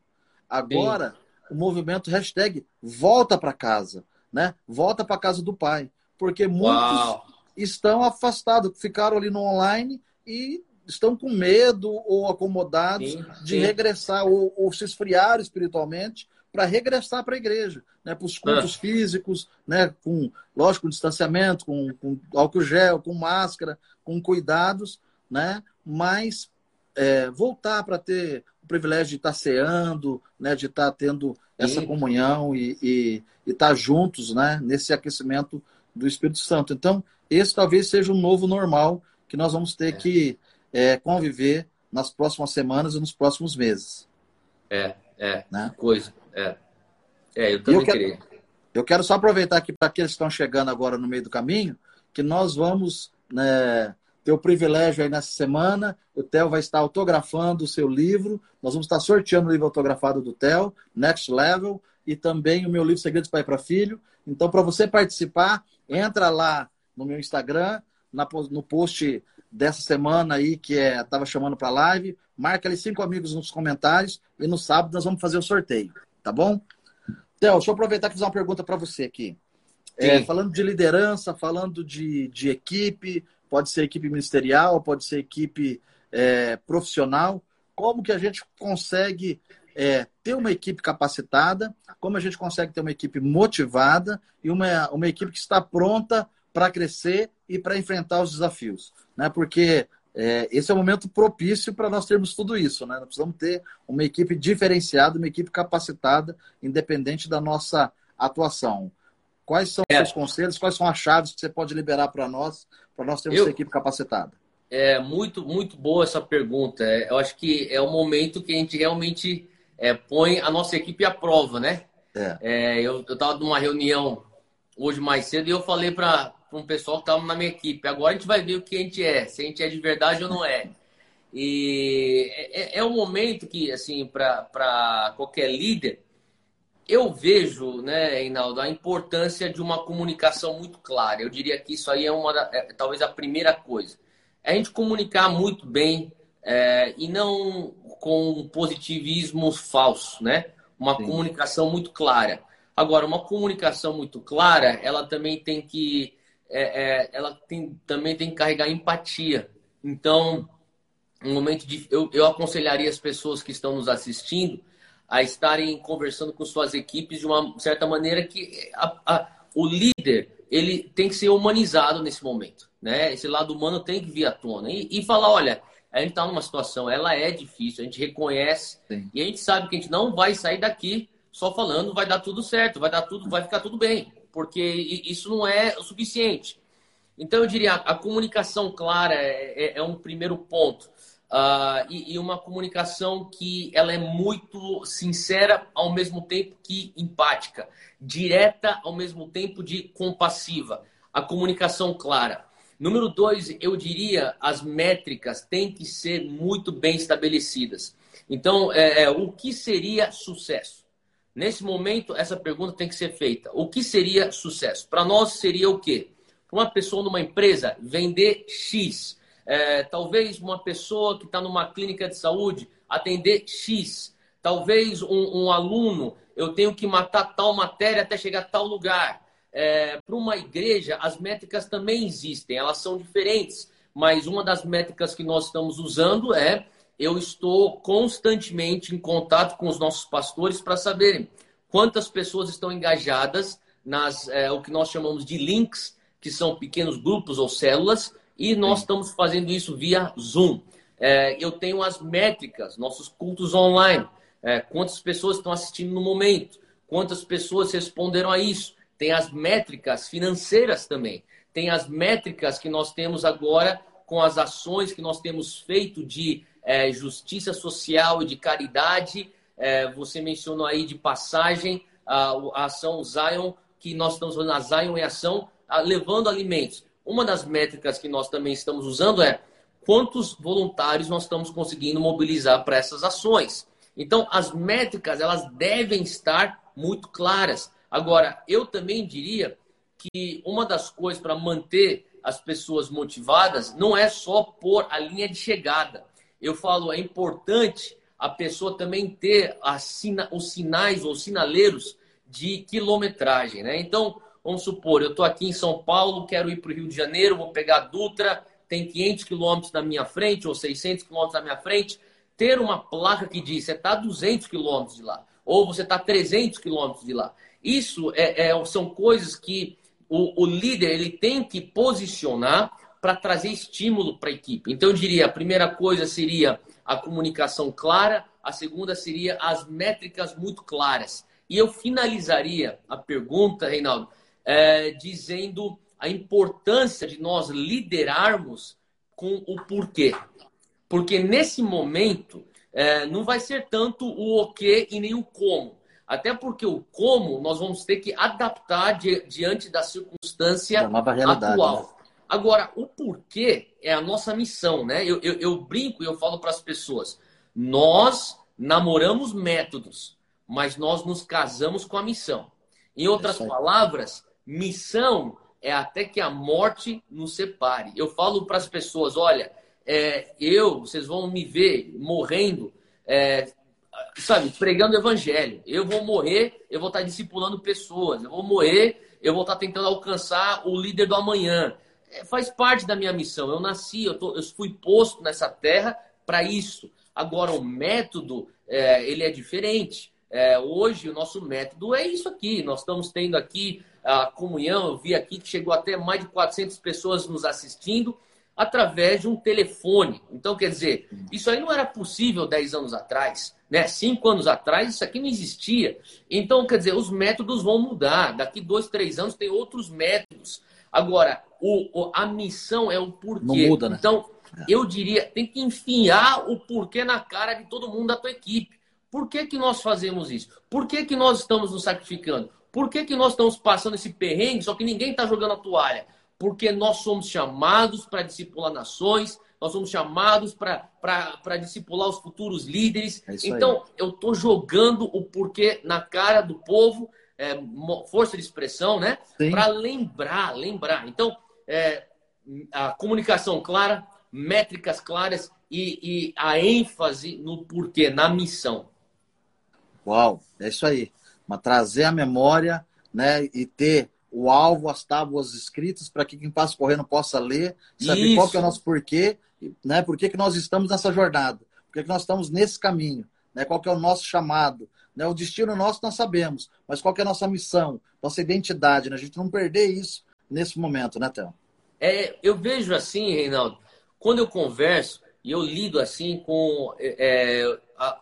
Agora, Sim. o movimento hashtag volta para casa, né? Volta para casa do pai. Porque muitos Uau. estão afastados, ficaram ali no online e estão com medo ou acomodados sim, de sim. regressar ou, ou, se esfriar espiritualmente para regressar para a igreja, né, para os cultos ah. físicos, né, com, lógico, com distanciamento, com, com álcool gel, com máscara, com cuidados, né, mas é, voltar para ter o privilégio de estar ceando, né, de estar tendo essa Sim. comunhão e estar tá juntos né, nesse aquecimento do Espírito Santo. Então, esse talvez seja um novo normal que nós vamos ter é. que é, conviver nas próximas semanas e nos próximos meses. É, é, né? coisa. É, é eu também eu quero, Eu quero só aproveitar aqui para aqueles que estão chegando agora no meio do caminho, que nós vamos né, ter o privilégio aí nessa semana. O Theo vai estar autografando o seu livro. Nós vamos estar sorteando o livro autografado do Theo, Next Level, e também o meu livro Segredos Pai para Filho. Então, para você participar, entra lá no meu Instagram, na, no post dessa semana aí, que é estava chamando para live. Marca ali cinco amigos nos comentários e no sábado nós vamos fazer o sorteio, tá bom? Theo, deixa eu aproveitar e fazer uma pergunta para você aqui. É, falando de liderança, falando de, de equipe, pode ser equipe ministerial, pode ser equipe é, profissional. Como que a gente consegue é, ter uma equipe capacitada, como a gente consegue ter uma equipe motivada e uma, uma equipe que está pronta para crescer e para enfrentar os desafios. Né? Porque é, esse é o momento propício para nós termos tudo isso. Né? Nós precisamos ter uma equipe diferenciada, uma equipe capacitada, independente da nossa atuação. Quais são é. os seus conselhos? Quais são as chaves que você pode liberar para nós, para nós termos Eu... essa equipe capacitada? É muito, muito boa essa pergunta. É, eu acho que é o momento que a gente realmente é, põe a nossa equipe à prova, né? É. É, eu estava numa reunião hoje mais cedo e eu falei para um pessoal que estava na minha equipe. Agora a gente vai ver o que a gente é, se a gente é de verdade ou não é. E é, é um momento que, assim, para qualquer líder, eu vejo, né, Reinaldo, a importância de uma comunicação muito clara. Eu diria que isso aí é uma, é, talvez a primeira coisa. É a gente comunicar muito bem é, e não com positivismo falso, né? Uma Sim. comunicação muito clara. Agora, uma comunicação muito clara, ela também tem que é, é, ela tem, também tem que carregar empatia. Então, um momento de. Eu, eu aconselharia as pessoas que estão nos assistindo a estarem conversando com suas equipes de uma certa maneira que a, a, o líder ele tem que ser humanizado nesse momento. Né? Esse lado humano tem que vir à tona. E, e falar, olha, a gente está numa situação, ela é difícil, a gente reconhece Sim. e a gente sabe que a gente não vai sair daqui só falando vai dar tudo certo, vai dar tudo, vai ficar tudo bem porque isso não é o suficiente. Então, eu diria, a comunicação clara é, é, é um primeiro ponto. Uh, e, e, uma comunicação que ela é muito sincera ao mesmo tempo que empática, direta ao mesmo tempo de compassiva. A comunicação clara. Número dois, eu diria, as métricas têm que ser muito bem estabelecidas. Então, é, é, o que seria sucesso? Nesse momento, essa pergunta tem que ser feita. O que seria sucesso? Para nós, seria o quê? Para uma pessoa numa empresa vender X. É, talvez uma pessoa que está numa clínica de saúde atender X. Talvez um, um, aluno, eu tenho que matar tal matéria até chegar a tal lugar. É, Para uma igreja, as métricas também existem, elas são diferentes, mas uma das métricas que nós estamos usando é eu estou constantemente em contato com os nossos pastores para saberem quantas pessoas estão engajadas nas é, o que nós chamamos de links, que são pequenos grupos ou células, e nós Sim. estamos fazendo isso via Zoom. É, eu tenho as métricas, nossos cultos online, é, quantas pessoas estão assistindo no momento, quantas pessoas responderam a isso. Tem as métricas financeiras também. Tem as métricas que nós temos agora com as ações que nós temos feito de é, justiça social e de caridade. É, você mencionou aí de passagem a, a, ação Zion, que nós estamos fazendo a Zion em ação, a, levando alimentos. Uma das métricas que nós também estamos usando é quantos voluntários nós estamos conseguindo mobilizar para essas ações. Então, as métricas elas devem estar muito claras. Agora, eu também diria que uma das coisas para manter as pessoas motivadas não é só pôr a linha de chegada eu falo, é importante a pessoa também ter sina, os sinais ou sinaleiros de quilometragem, né? Então, vamos supor, eu estou aqui em São Paulo, quero ir para o Rio de Janeiro, vou pegar a Dutra, tem 500 quilômetros na minha frente ou 600 quilômetros na minha frente, ter uma placa que diz você está 200 quilômetros de lá ou você está 300 quilômetros de lá. Isso é, é, são coisas que o, o líder ele tem que posicionar para trazer estímulo para a equipe. Então, eu diria, a primeira coisa seria a comunicação clara, a segunda seria as métricas muito claras. E eu finalizaria a pergunta, Reinaldo, é, dizendo a importância de nós liderarmos com o porquê. Porque nesse momento é, não vai ser tanto o o que e nem o como. Até porque o como nós vamos ter que adaptar di diante da circunstância é atual. Né? Agora, o porquê é a nossa missão, né? Eu, eu, eu brinco e eu falo para as pessoas: nós namoramos métodos, mas nós nos casamos com a missão. Em outras palavras, missão é até que a morte nos separe. Eu falo para as pessoas: olha, é, eu, vocês vão me ver morrendo, é, sabe, pregando o evangelho. Eu vou morrer, eu vou estar discipulando pessoas. Eu vou morrer, eu vou estar tentando alcançar o líder do amanhã. É, faz parte da minha missão. Eu nasci, eu, tô, eu fui posto nessa terra para isso. Agora, o método, é, ele é diferente. É, hoje, o nosso método é isso aqui. Nós estamos tendo aqui a comunhão. Eu vi aqui que chegou até mais de 400 pessoas nos assistindo através de um telefone. Então, quer dizer, isso aí não era possível 10 anos atrás. Né? Cinco anos atrás, isso aqui não existia. Então, quer dizer, os métodos vão mudar. Daqui dois, três anos tem outros métodos. Agora, o, o, a missão é o porquê. Não muda, né? Então, é. eu diria, tem que enfiar o porquê na cara de todo mundo da tua equipe. Por que, que nós fazemos isso? Por que, que nós estamos nos sacrificando? Por que, que nós estamos passando esse perrengue, só que ninguém está jogando a toalha? Porque nós somos chamados para discipular nações, nós somos chamados para discipular os futuros líderes. É então, aí. eu estou jogando o porquê na cara do povo é, força de expressão, né? Para lembrar, lembrar. Então, é, a comunicação clara, métricas claras e, e, a ênfase no porquê, na missão. Uau, é isso aí. Mas trazer a memória, né? E ter o alvo, as tábuas escritas para que quem passa correndo possa ler, saber isso. qual que é o nosso porquê, né? Por que, que nós estamos nessa jornada? Por que, que nós estamos nesse caminho? Né? Qual que é o nosso chamado? Né? O destino nosso nós sabemos, mas qual é a nossa missão, nossa identidade, né? A gente não perder isso nesse momento, né, Théo? É, eu vejo assim, Reinaldo, quando eu converso e eu lido assim com é, é a,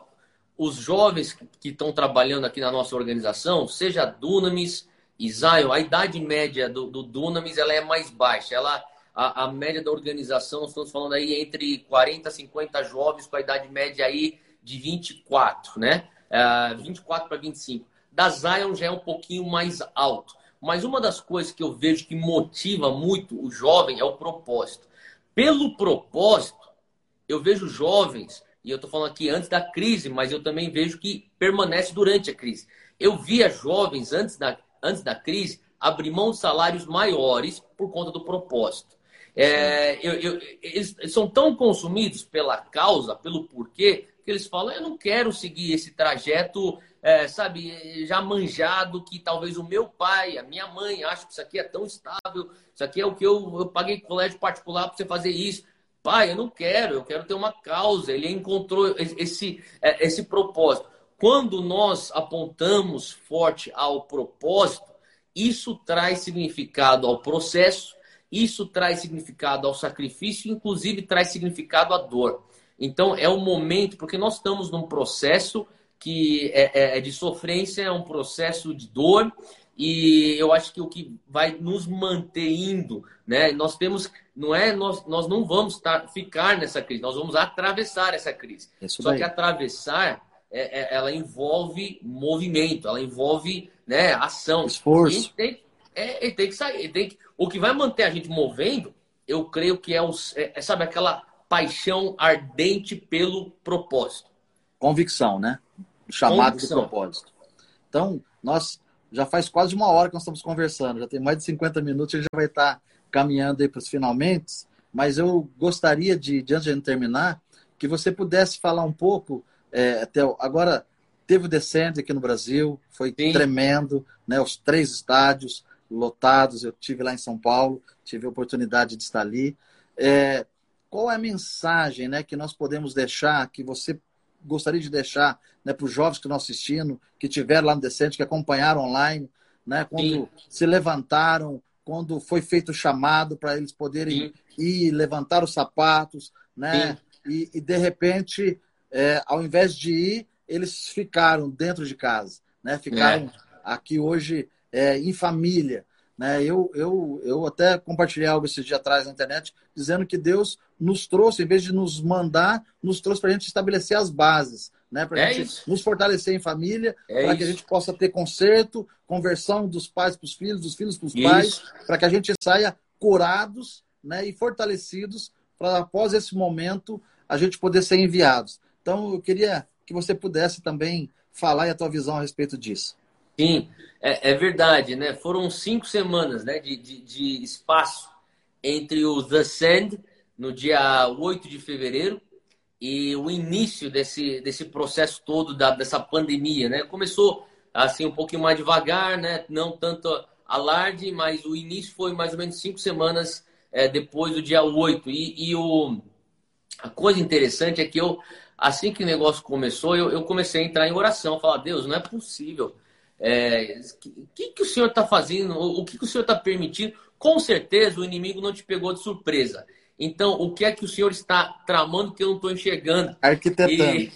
os jovens que estão trabalhando aqui na nossa organização, seja Dunamis Zion, a idade média do, do Dunamis ela é mais baixa. Ela, a, a média da organização, estamos falando aí entre 40 e 50 jovens com a idade média aí de 24, né? É, 24 para 25. Da Zion já é um pouquinho mais alto. Mas uma das coisas que eu vejo que motiva muito o jovem é o propósito. Pelo propósito, eu vejo jovens e eu estou falando aqui antes da crise, mas eu também vejo que permanece durante a crise. Eu via jovens antes da, antes da crise abrir mão de salários maiores por conta do propósito. É, eu, eu, eles são tão consumidos pela causa, pelo porquê, que eles falam: eu não quero seguir esse trajeto, é, sabe, já manjado, que talvez o meu pai, a minha mãe, acham que isso aqui é tão estável, isso aqui é o que eu, eu paguei colégio particular para você fazer isso. Pai, eu não quero, eu quero ter uma causa. Ele encontrou esse, é, esse propósito. Quando nós apontamos forte ao propósito, isso traz significado ao processo, isso traz significado ao sacrifício, inclusive traz significado à dor. Então é o momento, porque nós estamos num processo que é, é, é de sofrência, é um processo de dor, e eu acho que o que vai nos manter indo, né? Nós temos, não é, nós, nós não vamos tar, ficar nessa crise, nós vamos atravessar essa crise. Isso Só daí. que atravessar, é, é, ela envolve movimento, ela envolve né, ação. Esforço. E tem, é, tem que sair, tem que, o que vai manter a gente movendo, eu creio que é, os, é, é sabe, aquela paixão ardente pelo propósito. Convicção, né? O chamado Convicção. do propósito. Então, nós já faz quase uma hora que nós estamos conversando, já tem mais de 50 minutos, a gente já vai estar caminhando aí para os finalmente, mas eu gostaria de, de, antes de terminar, que você pudesse falar um pouco, é, até agora teve o Descende aqui no Brasil, foi Sim. tremendo, né, os três estádios lotados, eu tive lá em São Paulo, tive a oportunidade de estar ali. É, qual é a mensagem né, que nós podemos deixar, que você gostaria de deixar né, para os jovens que estão assistindo, que tiveram lá no Decente, que acompanharam online, né, quando Sim. se levantaram, quando foi feito o chamado para eles poderem Sim. ir levantar os sapatos, né, e, e, de repente, é, ao invés de ir, eles ficaram dentro de casa, né, ficaram é. aqui hoje é, em família. Né? Eu, eu, eu até compartilhei algo esse dia atrás na internet, dizendo que Deus nos trouxe, em vez de nos mandar, nos trouxe para a gente estabelecer as bases, né? para a é gente isso. nos fortalecer em família, é para que a gente possa ter conserto, conversão dos pais para os filhos, dos filhos para os pais, para que a gente saia curados né? e fortalecidos para após esse momento a gente poder ser enviados. Então eu queria que você pudesse também falar e a tua visão a respeito disso. Sim, é, é verdade, né? Foram cinco semanas né, de, de, de, espaço entre o The Sand, no dia 8 de fevereiro, e o início desse, desse processo todo da, dessa pandemia, né? Começou assim um pouquinho mais devagar, né? Não tanto alarde, mas o início foi mais ou menos cinco semanas é, depois do dia 8. E, e o, a coisa interessante é que eu, assim que o negócio começou, eu, eu comecei a entrar em oração, falar, Deus, não é possível é, o que, que o senhor está fazendo? O que, que o senhor está permitindo? Com certeza o inimigo não te pegou de surpresa. Então, o que é que o senhor está tramando que eu não estou enxergando? Arquitetando. E,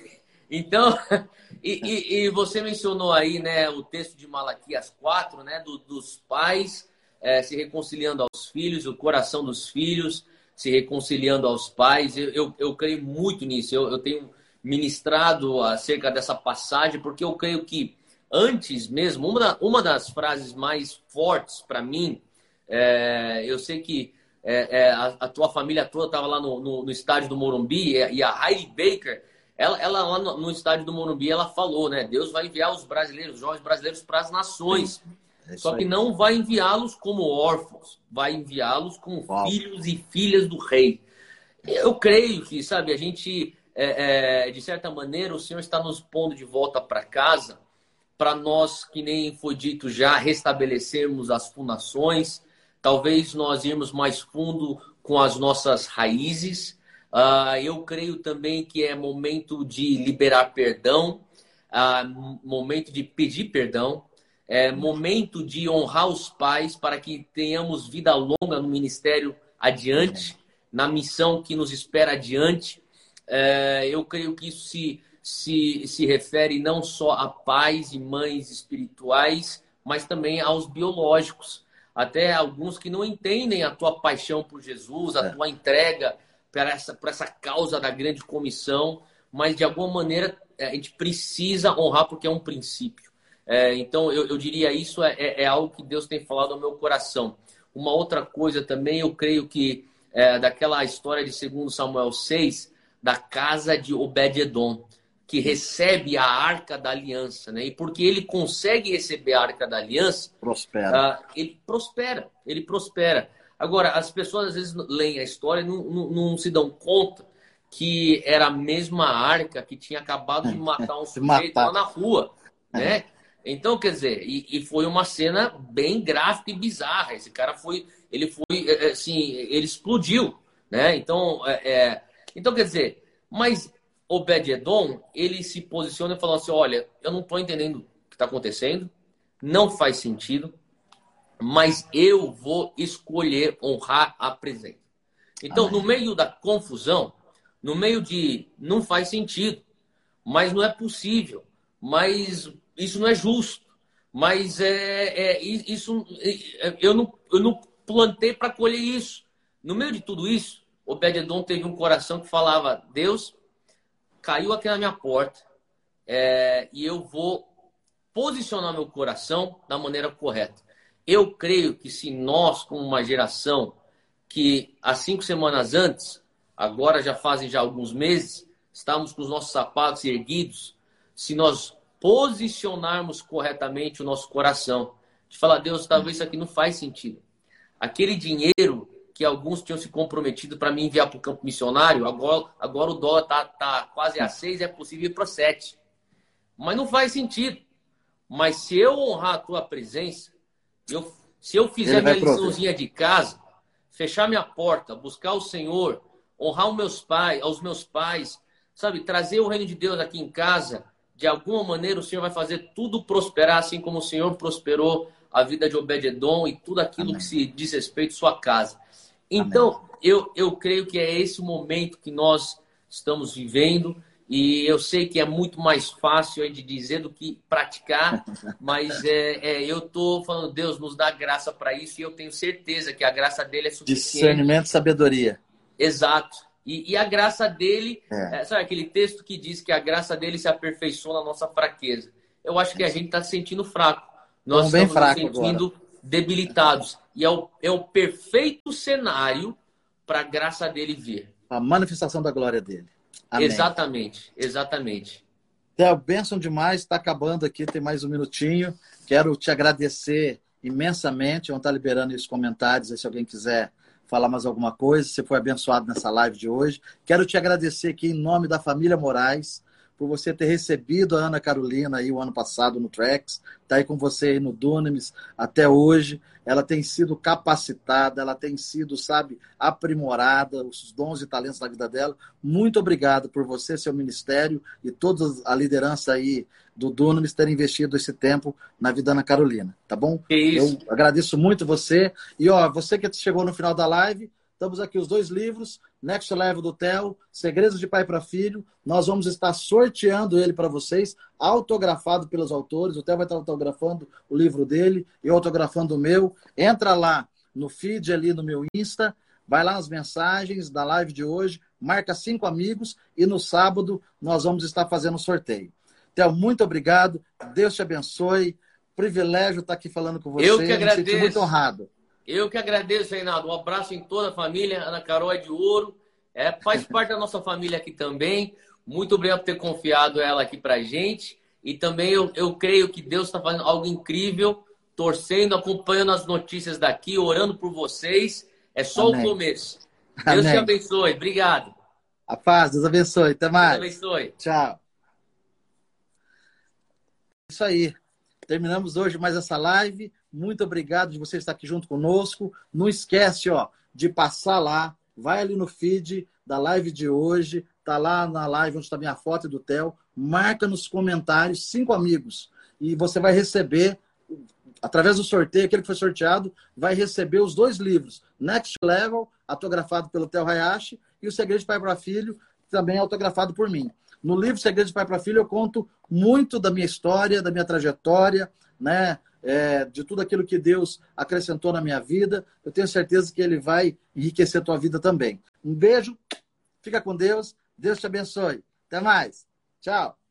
então, e, e, e, você mencionou aí né, o texto de Malaquias 4, né, do, dos pais é, se reconciliando aos filhos, o coração dos filhos se reconciliando aos pais. Eu, eu, eu creio muito nisso. Eu, eu tenho ministrado acerca dessa passagem, porque eu creio que antes mesmo, uma, da, uma das frases mais fortes para mim, é, eu sei que é, é, a, a, tua família toda estava lá no, no, no, estádio do Morumbi e, a Heidi Baker, ela, ela lá no, no, estádio do Morumbi, ela falou, né? Deus vai enviar os brasileiros, os jovens brasileiros para as nações. É Só que não vai enviá-los como órfãos, vai enviá-los como Uau. filhos e filhas do rei. Eu creio que, sabe, a gente, é, é, de certa maneira, o Senhor está nos pondo de volta para casa para nós, que nem foi dito já, restabelecermos as fundações, talvez nós irmos mais fundo com as nossas raízes. Uh, eu creio também que é momento de liberar perdão, uh, momento de pedir perdão, é momento de honrar os pais para que tenhamos vida longa no ministério adiante, na missão que nos espera adiante. Uh, eu creio que isso se se, se refere não só a pais e mães espirituais, mas também aos biológicos. Até alguns que não entendem a tua paixão por Jesus, a é. tua entrega para essa, para essa causa da grande comissão, mas de alguma maneira a gente precisa honrar porque é um princípio. É, então eu, eu, diria isso é, é, é, algo que Deus tem falado ao meu coração. Uma outra coisa também, eu creio que é, daquela história de 2 Samuel 6, da casa de Obed-Edom, que recebe a arca da aliança, né? E porque ele consegue receber a arca da aliança, prospera. Uh, ele prospera, ele prospera. Agora, as pessoas às vezes leem a história e não, não, não se dão conta que era a mesma arca que tinha acabado de matar um sujeito lá na rua, né? Então, quer dizer, e, e, foi uma cena bem gráfica e bizarra. Esse cara foi, ele foi, é, é, assim, ele explodiu, né? Então, é então quer dizer, mas Obed-Edom, ele se posiciona e fala assim, olha, eu não estou entendendo o que está acontecendo, não faz sentido, mas eu vou escolher honrar a presença. Então, Amém. no meio da confusão, no meio de não faz sentido, mas não é possível, mas isso não é justo, mas é, é isso é, eu não, eu não plantei para colher isso. No meio de tudo isso, Obed-Edom teve um coração que falava: Deus caiu aqui na minha porta é, e eu vou posicionar meu coração da maneira correta. Eu creio que se nós, como uma geração que há cinco semanas antes, agora já fazem já alguns meses, estamos com os nossos sapatos erguidos, se nós posicionarmos corretamente o nosso coração, de falar, Deus, talvez isso aqui não faz sentido. Aquele dinheiro que alguns tinham se comprometido para me enviar para o campo missionário, agora, agora o dólar está tá quase a seis, é possível ir para sete. Mas não faz sentido. Mas se eu honrar a tua presença, eu, se eu fizer minha liçãozinha de casa, fechar minha porta, buscar o Senhor, honrar os meus pais, aos meus pais, sabe, trazer o reino de Deus aqui em casa, de alguma maneira o Senhor vai fazer tudo prosperar, assim como o Senhor prosperou a vida de Obed-Edom e tudo aquilo Amém. que se diz respeito à sua casa. Então, eu, eu creio que é esse o momento que nós estamos vivendo e eu sei que é muito mais fácil de dizer do que praticar, mas é, é eu estou falando, Deus nos dá graça para isso e eu tenho certeza que a graça dele é suficiente. Discernimento e sabedoria. Exato. E, e a graça dele, é. É, sabe aquele texto que diz que a graça dele se aperfeiçoa na nossa fraqueza? Eu acho que a gente está se sentindo fraco. Nós estamos fraco nos sentindo agora. debilitados. E é o, é o perfeito cenário para a graça dele vir. A manifestação da glória dele. Amém. Exatamente, exatamente. Theo, bênção demais, está acabando aqui, tem mais um minutinho. Quero te agradecer imensamente. Vamos estar liberando os comentários aí, se alguém quiser falar mais alguma coisa, se foi abençoado nessa live de hoje. Quero te agradecer aqui em nome da família Moraes, por você ter recebido a Ana Carolina aí o ano passado no Trex, está aí com você aí no Dunamis até hoje. Ela tem sido capacitada, ela tem sido, sabe, aprimorada, os dons e talentos da vida dela. Muito obrigado por você, seu ministério e toda a liderança aí do Dunamis terem investido esse tempo na vida da Ana Carolina, tá bom? Isso. Eu agradeço muito você. E ó, você que chegou no final da live, Estamos aqui os dois livros, Next Level do Theo, Segredos de Pai para Filho. Nós vamos estar sorteando ele para vocês, autografado pelos autores. O Theo vai estar autografando o livro dele e autografando o meu. Entra lá no feed ali no meu Insta, vai lá nas mensagens da live de hoje, marca cinco amigos e no sábado nós vamos estar fazendo o sorteio. Theo, muito obrigado. Deus te abençoe. Privilégio estar aqui falando com você. Eu que agradeço. Me muito honrado. Eu que agradeço, Reinaldo. Um abraço em toda a família. Ana Carol é de ouro. É, faz parte da nossa família aqui também. Muito obrigado por ter confiado ela aqui pra gente. E também eu, eu creio que Deus está fazendo algo incrível, torcendo, acompanhando as notícias daqui, orando por vocês. É só Amém. o começo. Deus Amém. te abençoe. Obrigado. A paz, Deus abençoe. Até mais. Deus abençoe. Tchau. Isso aí. Terminamos hoje mais essa live. Muito obrigado de você estar aqui junto conosco. Não esquece, ó, de passar lá, vai ali no feed da live de hoje, tá lá na live onde está minha foto e do Theo, marca nos comentários cinco amigos e você vai receber através do sorteio, aquele que foi sorteado vai receber os dois livros, Next Level, autografado pelo Theo Hayashi, e o Segredo de Pai para Filho, também autografado por mim. No livro Segredo de Pai para Filho eu conto muito da minha história, da minha trajetória, né? É, de tudo aquilo que Deus acrescentou na minha vida. Eu tenho certeza que Ele vai enriquecer a tua vida também. Um beijo, fica com Deus, Deus te abençoe. Até mais. Tchau.